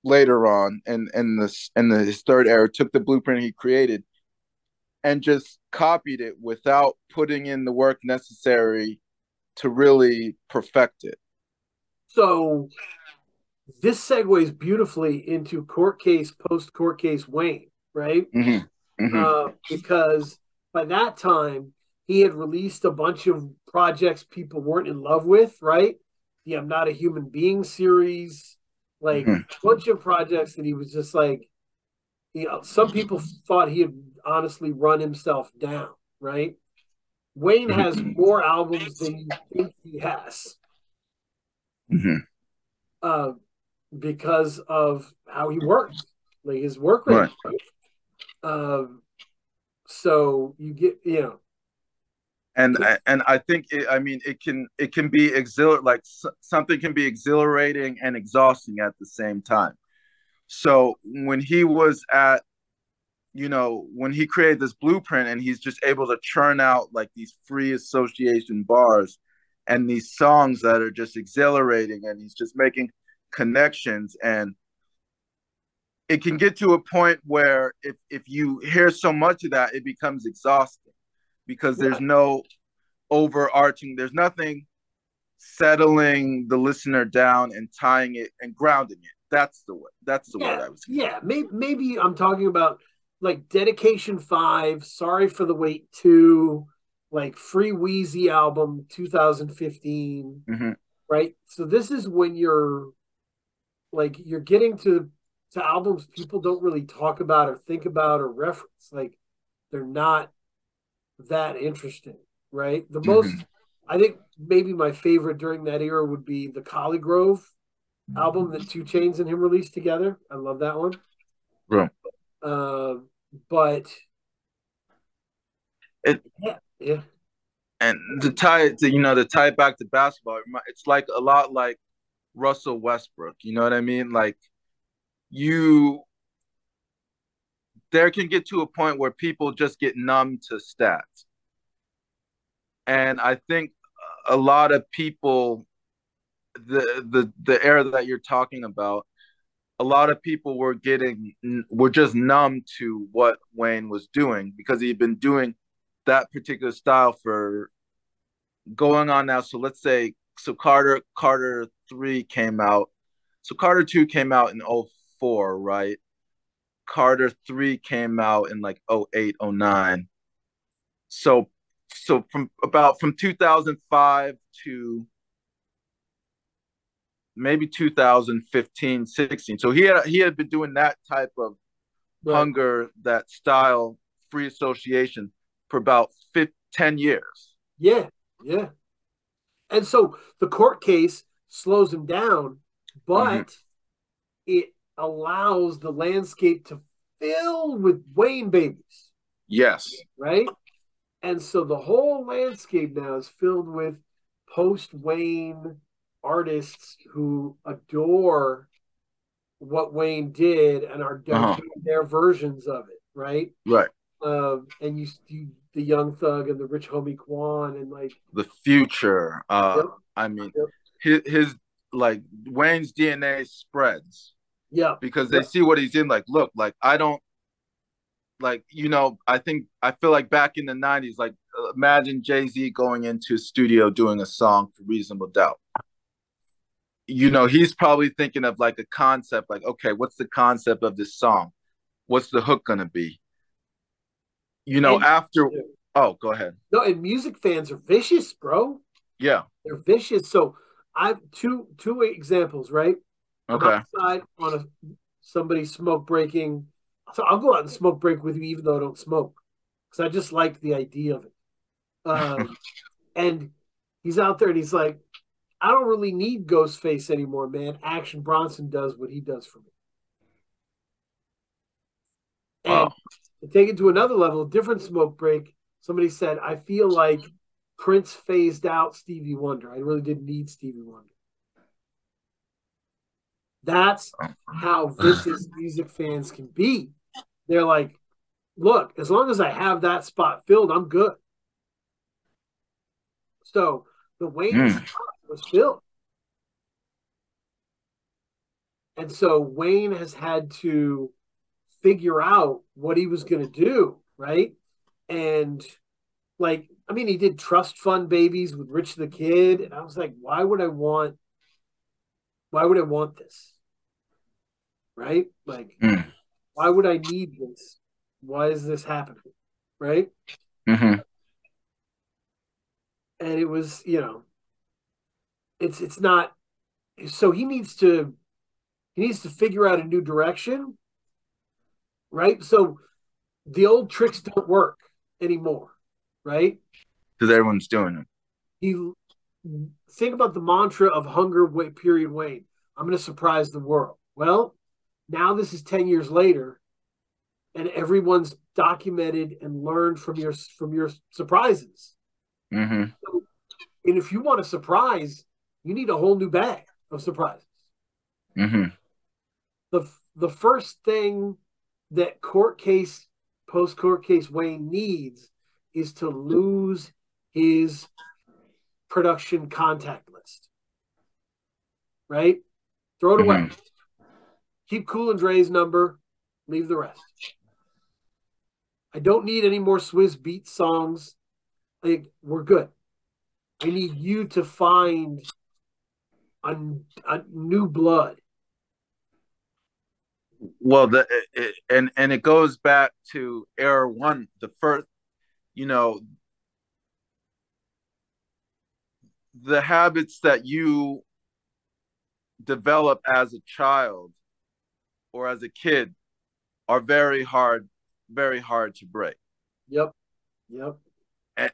later on and and this and the his third era took the blueprint he created and just copied it without putting in the work necessary to really perfect it. So this segues beautifully into court case, post court case Wayne, right? Mm-hmm. Mm-hmm. Uh, because by that time he had released a bunch of projects people weren't in love with, right? The I'm Not a Human Being series, like Mhm. a bunch of projects that he was just like, you know, some people thought he had honestly run himself down, right? Wayne has Mhm. more albums than you think he has Mhm. uh, because of how he works, like his work rate. Right. Um, so you get, you know, and I- and I think it, I mean it can it can be exhilar like s- something can be exhilarating and exhausting at the same time. So when he was at you know when he created this blueprint and he's just able to churn out like these free association bars and these songs that are just exhilarating and he's just making connections and it can get to a point where if if you hear so much of that it becomes exhausting because there's no overarching there's nothing settling the listener down and tying it and grounding it that's the way that's the word yeah, i was yeah. Maybe, maybe I'm talking about like Dedication Five, Sorry for the Wait Two, like Free Weezy album 2015, Mhm. right? So this is when you're like you're getting to to albums people don't really talk about or think about or reference. Like they're not that interesting, right? The most Mhm. I think maybe my favorite during that era would be the ColleGrove album that 2 Chainz and him released together. I love that one. Right. Um, but It- yeah, yeah, and to tie it to you know to tie it back to basketball it's like a lot like russell westbrook you know what i mean like you there can get to a point where people just get numb to stats and i think a lot of people the the the era that you're talking about a lot of people were getting were just numb to what wayne was doing because he'd been doing that particular style for going on now. So let's say so Carter Carter 3 came out. So Carter 2 came out in 04, right? Carter 3 came out in like 08, 09. So so from about from 2005 to maybe 2015, 16. So he had he had been doing that type of Right. hunger, that style, free association for about 15, 10 years. yeah, yeah. And so the court case slows him down, but it allows the landscape to fill with Wayne babies. Yes. right? And so the whole landscape now is filled with post Wayne artists who adore what Wayne did and are doing Uh-huh. their versions of it, right? Right. Um, and you, you the Young Thug and the Rich Homie Quan and like The future. Uh Yep. I mean Yep. his his like Wayne's DNA spreads yeah, because they Yep. see what he's in like look like I don't like you know I think I feel like back in the 90s like imagine Jay-Z going into a studio doing a song for Reasonable Doubt you know he's probably thinking of like a concept like okay what's the concept of this song what's the hook going to be you know And- after oh go ahead no, and music fans are vicious, bro. yeah They're vicious. So I've two two examples, right? I'm okay outside on a somebody smoke breaking. So I'll go out and smoke break with you, even though I don't smoke, because I just like the idea of it. Um, and he's out there and he's like, I don't really need Ghostface anymore, man. Action Bronson does what he does for me. And Wow. To take it to another level, different smoke break, somebody said, I feel like Prince phased out Stevie Wonder. I really didn't need Stevie Wonder. That's how vicious music fans can be. They're like, look, as long as I have that spot filled, I'm good. So the Wayne Mm. spot was filled. And so Wayne has had to figure out what he was going to do, right? And like, I mean, he did trust fund babies with Rich the Kid, and I was like, why would I want? Why would I want this? Right? Like, Mm. why would I need this? Why is this happening? Right? Mm-hmm. and it was you know it's it's not so he needs to he needs to figure out a new direction right so the old tricks don't work anymore right Because everyone's doing them. he think about the mantra of hunger wait period wayne i'm going to surprise the world well now this is 10 years later and everyone's documented and learned from your from your surprises Mm-hmm. And if you want a surprise, you need a whole new bag of surprises. Mm-hmm. The the first thing that court case post court case Wayne needs is to lose his production contact list. Right? Throw it away. Mhm. Keep Cool and Dre's number, leave the rest. I don't need any more Swizz Beatz songs. Think we're good. I need you to find a, a new blood. Well, the it, and and it goes back to era one, the first, you know, the habits that you develop as a child or as a kid are very hard, very hard to break. Yep. Yep.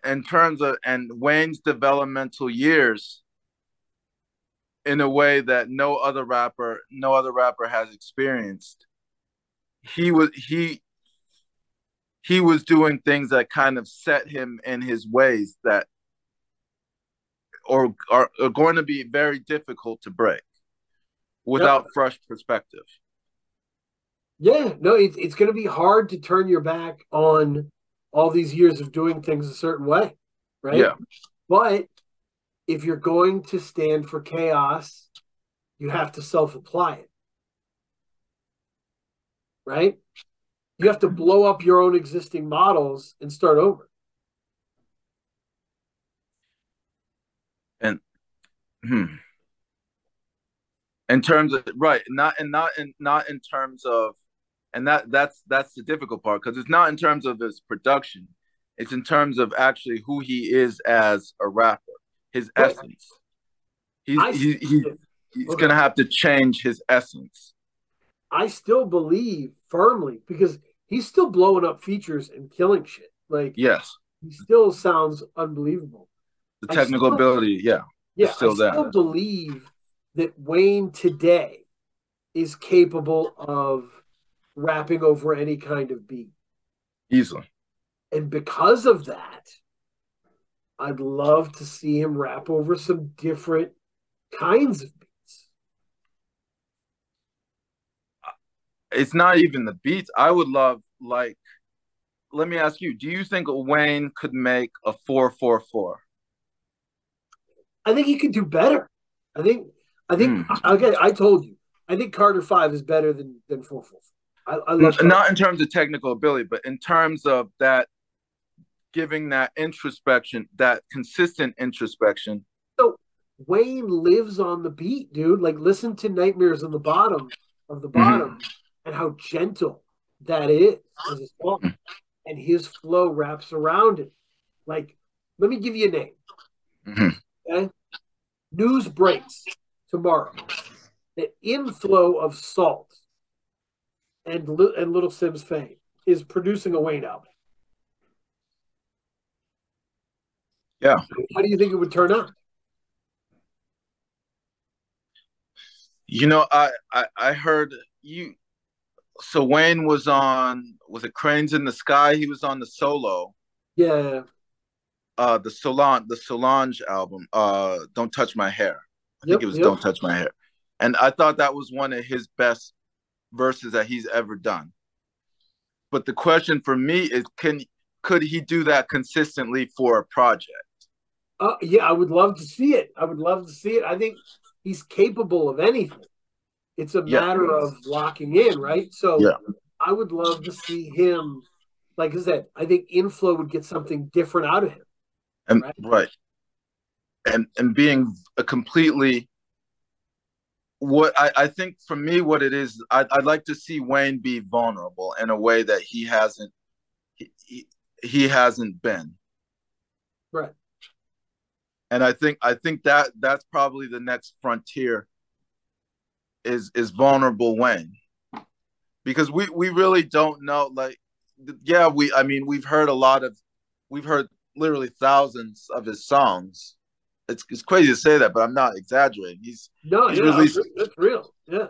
in terms of and Wayne's developmental years in a way that no other rapper no other rapper has experienced he was he he was doing things that kind of set him in his ways that or are, are going to be very difficult to break without fresh perspective Yeah, no, it's it's going to be hard to turn your back on all these years of doing things a certain way, right? Yeah. But if you're going to stand for chaos, you have to self-apply it. Right? You have to blow up your own existing models and start over. And hmm. In terms of right, not and not in not in terms of, and that that's that's the difficult part because it's not in terms of his production, it's in terms of actually who he is as a rapper, his essence. He's I he, he he's Okay. gonna have to change his essence. I still believe firmly because he's still blowing up features and killing shit. Like Yes, he still sounds unbelievable. the technical still- ability. Yeah, Yeah, still there. I there. still believe that Wayne today is capable of rapping over any kind of beat. easily. And because of that, I'd love to see him rap over some different kinds of beats. It's not even the beats. I would love like. Let me ask you: Do you think Wayne could make a four four four? I think he could do better. I think I think hmm. again, I told you, I think Carter Five is better than than four four. I, I love Carter. not in terms of technical ability, but in terms of that giving that introspection, that consistent introspection. So Wayne lives on the beat, dude. Like, listen to Nightmares on the bottom of the Mm-hmm. bottom and how gentle that is song. And his flow wraps around it. Like, let me give you a name. Mhm. Okay. News breaks tomorrow. The Inflo of Sault and, and Little Simz fame is producing a Wayne album. Yeah. How do you think it would turn out? You know, I, I I heard you. So Wayne was on was it Cranes in the Sky? He was on the solo, Yeah. uh, the Solange the Solange album. Uh, Don't touch my hair. I Yep, think it was yep. Don't touch my hair, and I thought that was one of his best verses that he's ever done. But the question for me is, can could he do that consistently for a project? Uh, yeah, I would love to see it. I would love to see it. I think he's capable of anything. It's a Yeah. matter of locking in, right? So Yeah. I would love to see him. Like I said, I think Inflo would get something different out of him. and Right. right, and and being a completely what I, I think for me what it is I'd, I'd like to see Wayne be vulnerable in a way that he hasn't he, he, he hasn't been. And I think I think that that's probably the next frontier is is vulnerable Wayne because we we really don't know like yeah we I mean we've heard a lot of we've heard literally thousands of his songs it's it's crazy to say that but I'm not exaggerating he's No, He's yeah, released- that's real. Yeah.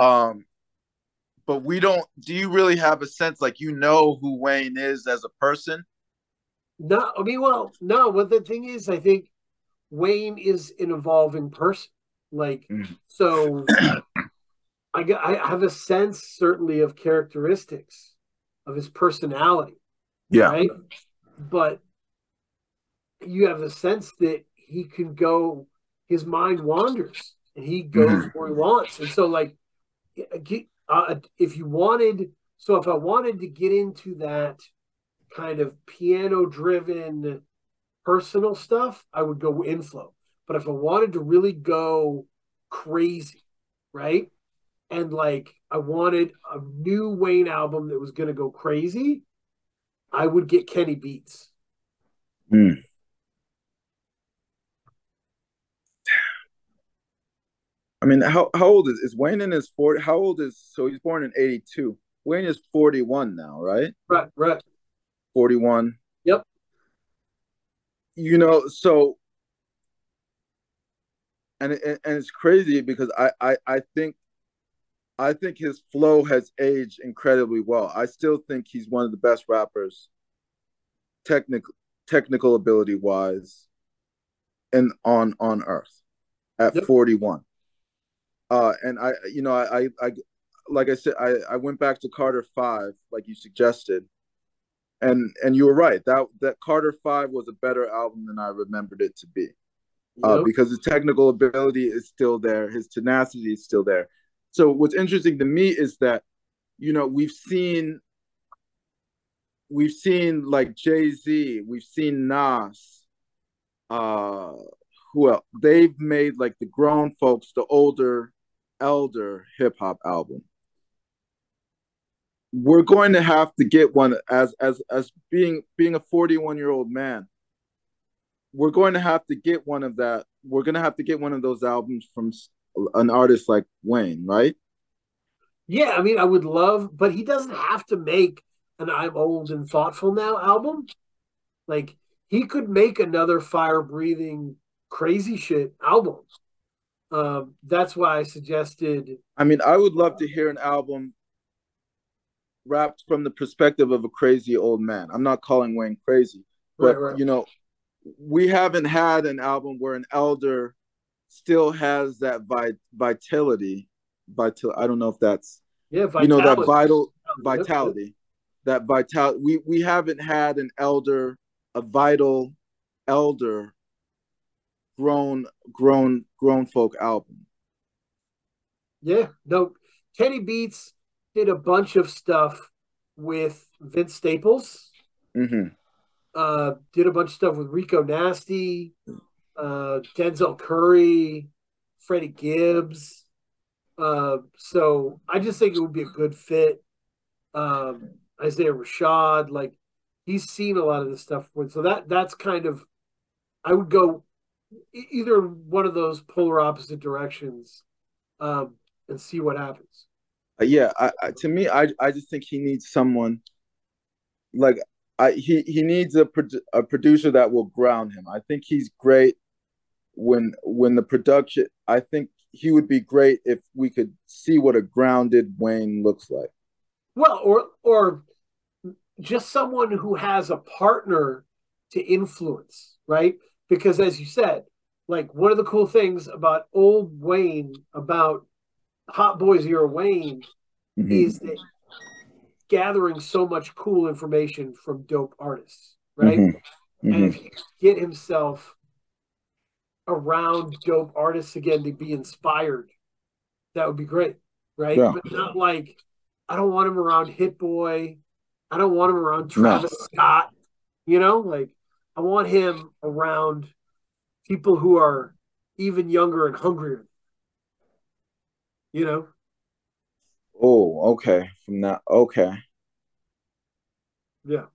um but we don't do you really have a sense like you know who Wayne is as a person No, I mean, well, no, but the thing is, I think Wayne is an evolving person. Like, Mhm. so I, I have a sense, certainly, of characteristics of his personality, yeah right? But you have a sense that he can go, his mind wanders and he goes Mhm. where he wants. And so, like, uh, if you wanted, so if I wanted to get into that kind of piano driven personal stuff, I would go Inflo. But if I wanted to really go crazy, right? And like I wanted a new Wayne album that was going to go crazy, I would get Kenny Beats. Mm. I mean, how how old is is Wayne in his forty? How old is so he's born in eighty two. Wayne is forty one now, right? Right, right. Forty one. Yep. You know, so and and, and it's crazy because I, I I think I think his flow has aged incredibly well. I still think he's one of the best rappers, technical technical ability wise, and on on earth at Yep. forty one. Uh, and I, you know, I, I, I, like I said, I, I went back to Carter Five, like you suggested, and and you were right. That that Carter Five was a better album than I remembered it to be, uh, because his technical ability is still there, his tenacity is still there. So what's interesting to me is that, you know, we've seen, we've seen like Jay Z, we've seen Nas, uh, who else? They've made like the grown folks, the older, elder hip hop album. We're going to have to get one as as as being being a 41 year old man. We're going to have to get one of that. We're going to have to get one of those albums from an artist like Wayne, right? Yeah, I mean, I would love, but he doesn't have to make an I'm old and thoughtful now album. Like he could make another fire breathing crazy shit album. Um, that's why I suggested. I mean, I would love to hear an album wrapped from the perspective of a crazy old man. I'm not calling Wayne crazy, but Right, right. you know, we haven't had an album where an elder still has that vi- vitality. Vital. I don't know if that's Yeah, you know that vital vitality. That vitality. We we haven't had an elder, a vital elder, grown grown grown folk album. Yeah, no. Kenny Beats did a bunch of stuff with Vince Staples. hmm Uh, did a bunch of stuff with Rico Nasty, uh, Denzel Curry, Freddie Gibbs. Uh, so I just think it would be a good fit. Um, Isaiah Rashad, like he's seen a lot of this stuff. So that that's kind of I would go either one of those polar opposite directions, um, and see what happens. Uh, yeah I, I to me I I just think he needs someone like I he he needs a produ- a producer that will ground him. I think he's great when when the production I think he would be great if we could see what a grounded Wayne looks like. Well, or or just someone who has a partner to influence, right? Because as you said, like one of the cool things about old Wayne, about Hot Boys era Wayne, Mhm. is that gathering so much cool information from dope artists, right? Mhm. And Mhm. if he get himself around dope artists again to be inspired, that would be great, right? Yeah. But not like I don't want him around Hit Boy. I don't want him around Travis Scott. You know, like I want him around people who are even younger and hungrier. You know, Oh, okay. From that, okay. yeah.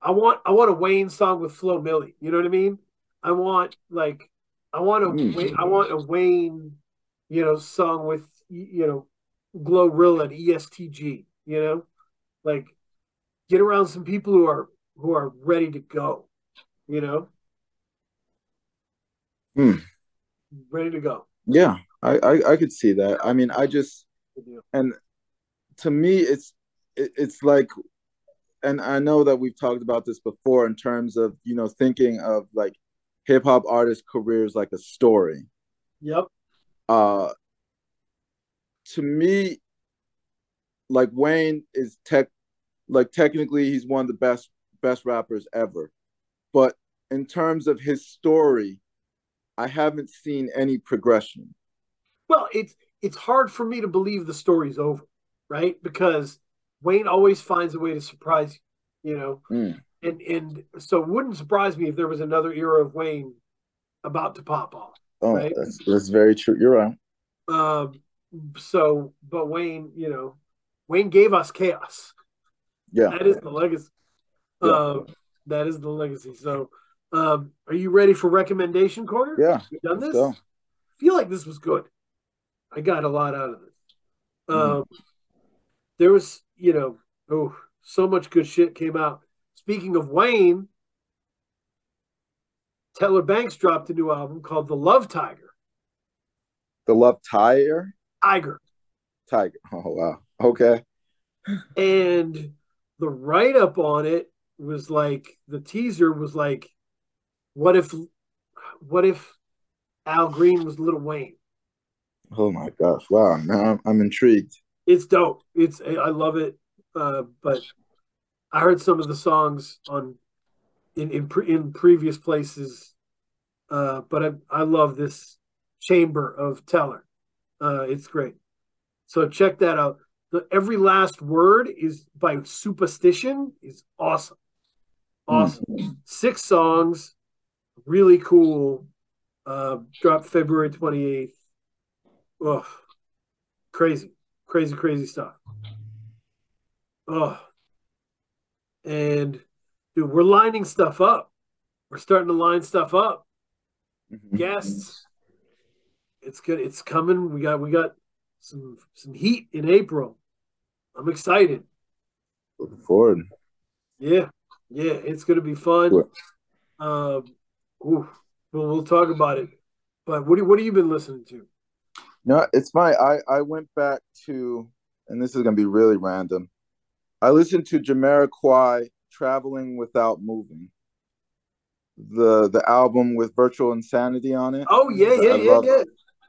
I want I want a Wayne song with Flo Milli. You know what I mean? I want like I want a Mm. Wayne, I want a Wayne, you know, song with you know, Glorilla and ESTG. You know, like get around some people who are who are ready to go. You know, Hmm. ready to go. Yeah, I, I I could see that. I mean, I just and to me, it's it, it's like, and I know that we've talked about this before in terms of you know thinking of like hip hop artist careers like a story. Yep. Uh, to me, like Wayne is tech, like technically he's one of the best best rappers ever, but in terms of his story, I haven't seen any progression. Well, it's it's hard for me to believe the story's over, right? Because Wayne always finds a way to surprise you, you know. Mm. And and so it wouldn't surprise me if there was another era of Wayne about to pop off. Oh, Right. that's that's very true. You're right. Um so but Wayne, you know, Wayne gave us chaos. Yeah. That is the legacy. Yeah. Um that is the legacy. So um are you ready for recommendation corner? Yeah. You done this? I feel like this was good. I got a lot out of this. Mhm. Um, there was, you know, oh, so much good shit came out. Speaking of Wayne, Taylor Banks dropped a new album called The Love Tiger. The Love Tiger. Tiger. Tiger. Oh wow. Okay. And the write up on it was like the teaser was like, what if what if Al Green was Little Wayne? Oh my gosh. Wow. Now I'm, I'm intrigued. it's dope. It's I love it. Uh, but I heard some of the songs on in in, pre, in previous places. Uh, but I I love this chamber of Teller. Uh, it's great. So check that out. The every last word is by Superstition is awesome. Awesome. Six songs, really cool. Uh, dropped February 28th. Oh, crazy crazy, crazy stuff. Oh, and dude, we're lining stuff up. We're starting to line stuff up. Mhm. Guests, it's good. It's coming. We got we got some some heat in April. I'm excited. Looking forward. Yeah, yeah, it's gonna be fun. Um, we'll we'll talk about it. But what do, what have you been listening to? No, it's fine. I I went back to, and this is gonna be really random. I listened to Jamiroquai "Traveling Without Moving," the the album with Virtual Insanity on it. Oh yeah, yeah, I yeah, love- yeah.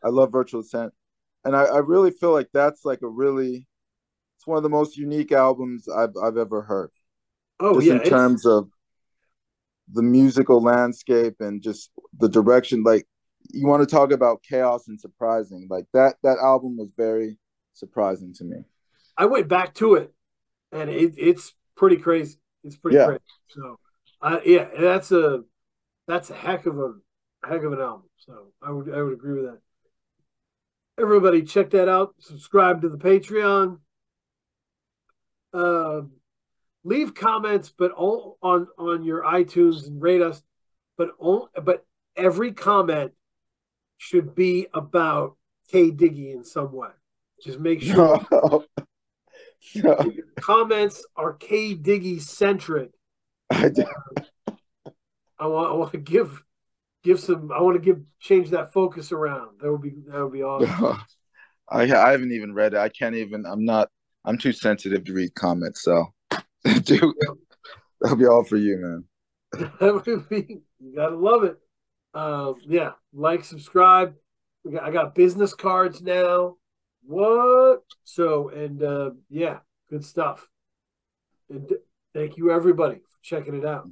I love Virtual Insanity, and I, I really feel like that's like a really, it's one of the most unique albums I've I've ever heard. Oh just yeah, in terms of the musical landscape and just the direction like you want to talk about chaos and surprising like that that album was very surprising to me I went back to it, and it, it's pretty crazy. It's pretty Yeah. crazy. So, uh, yeah, that's a that's a heck of a heck of an album. So I would I would agree with that. Everybody, check that out. Subscribe to the Patreon. Uh, leave comments, but all on on your iTunes and rate us. But all, but every comment should be about K Diggy in some way. Just make sure no, no, comments are K Diggy centric. I, did- I want I want to give give some I want to give change that focus around. That would be that would be awesome. I I haven't even read it I can't even I'm not I'm too sensitive to read comments so dude that'll be all for you man that would be you gotta love it. Um, yeah, like, subscribe. Got I got business cards now. What? So and uh, yeah, good stuff. And thank you everybody for checking it out.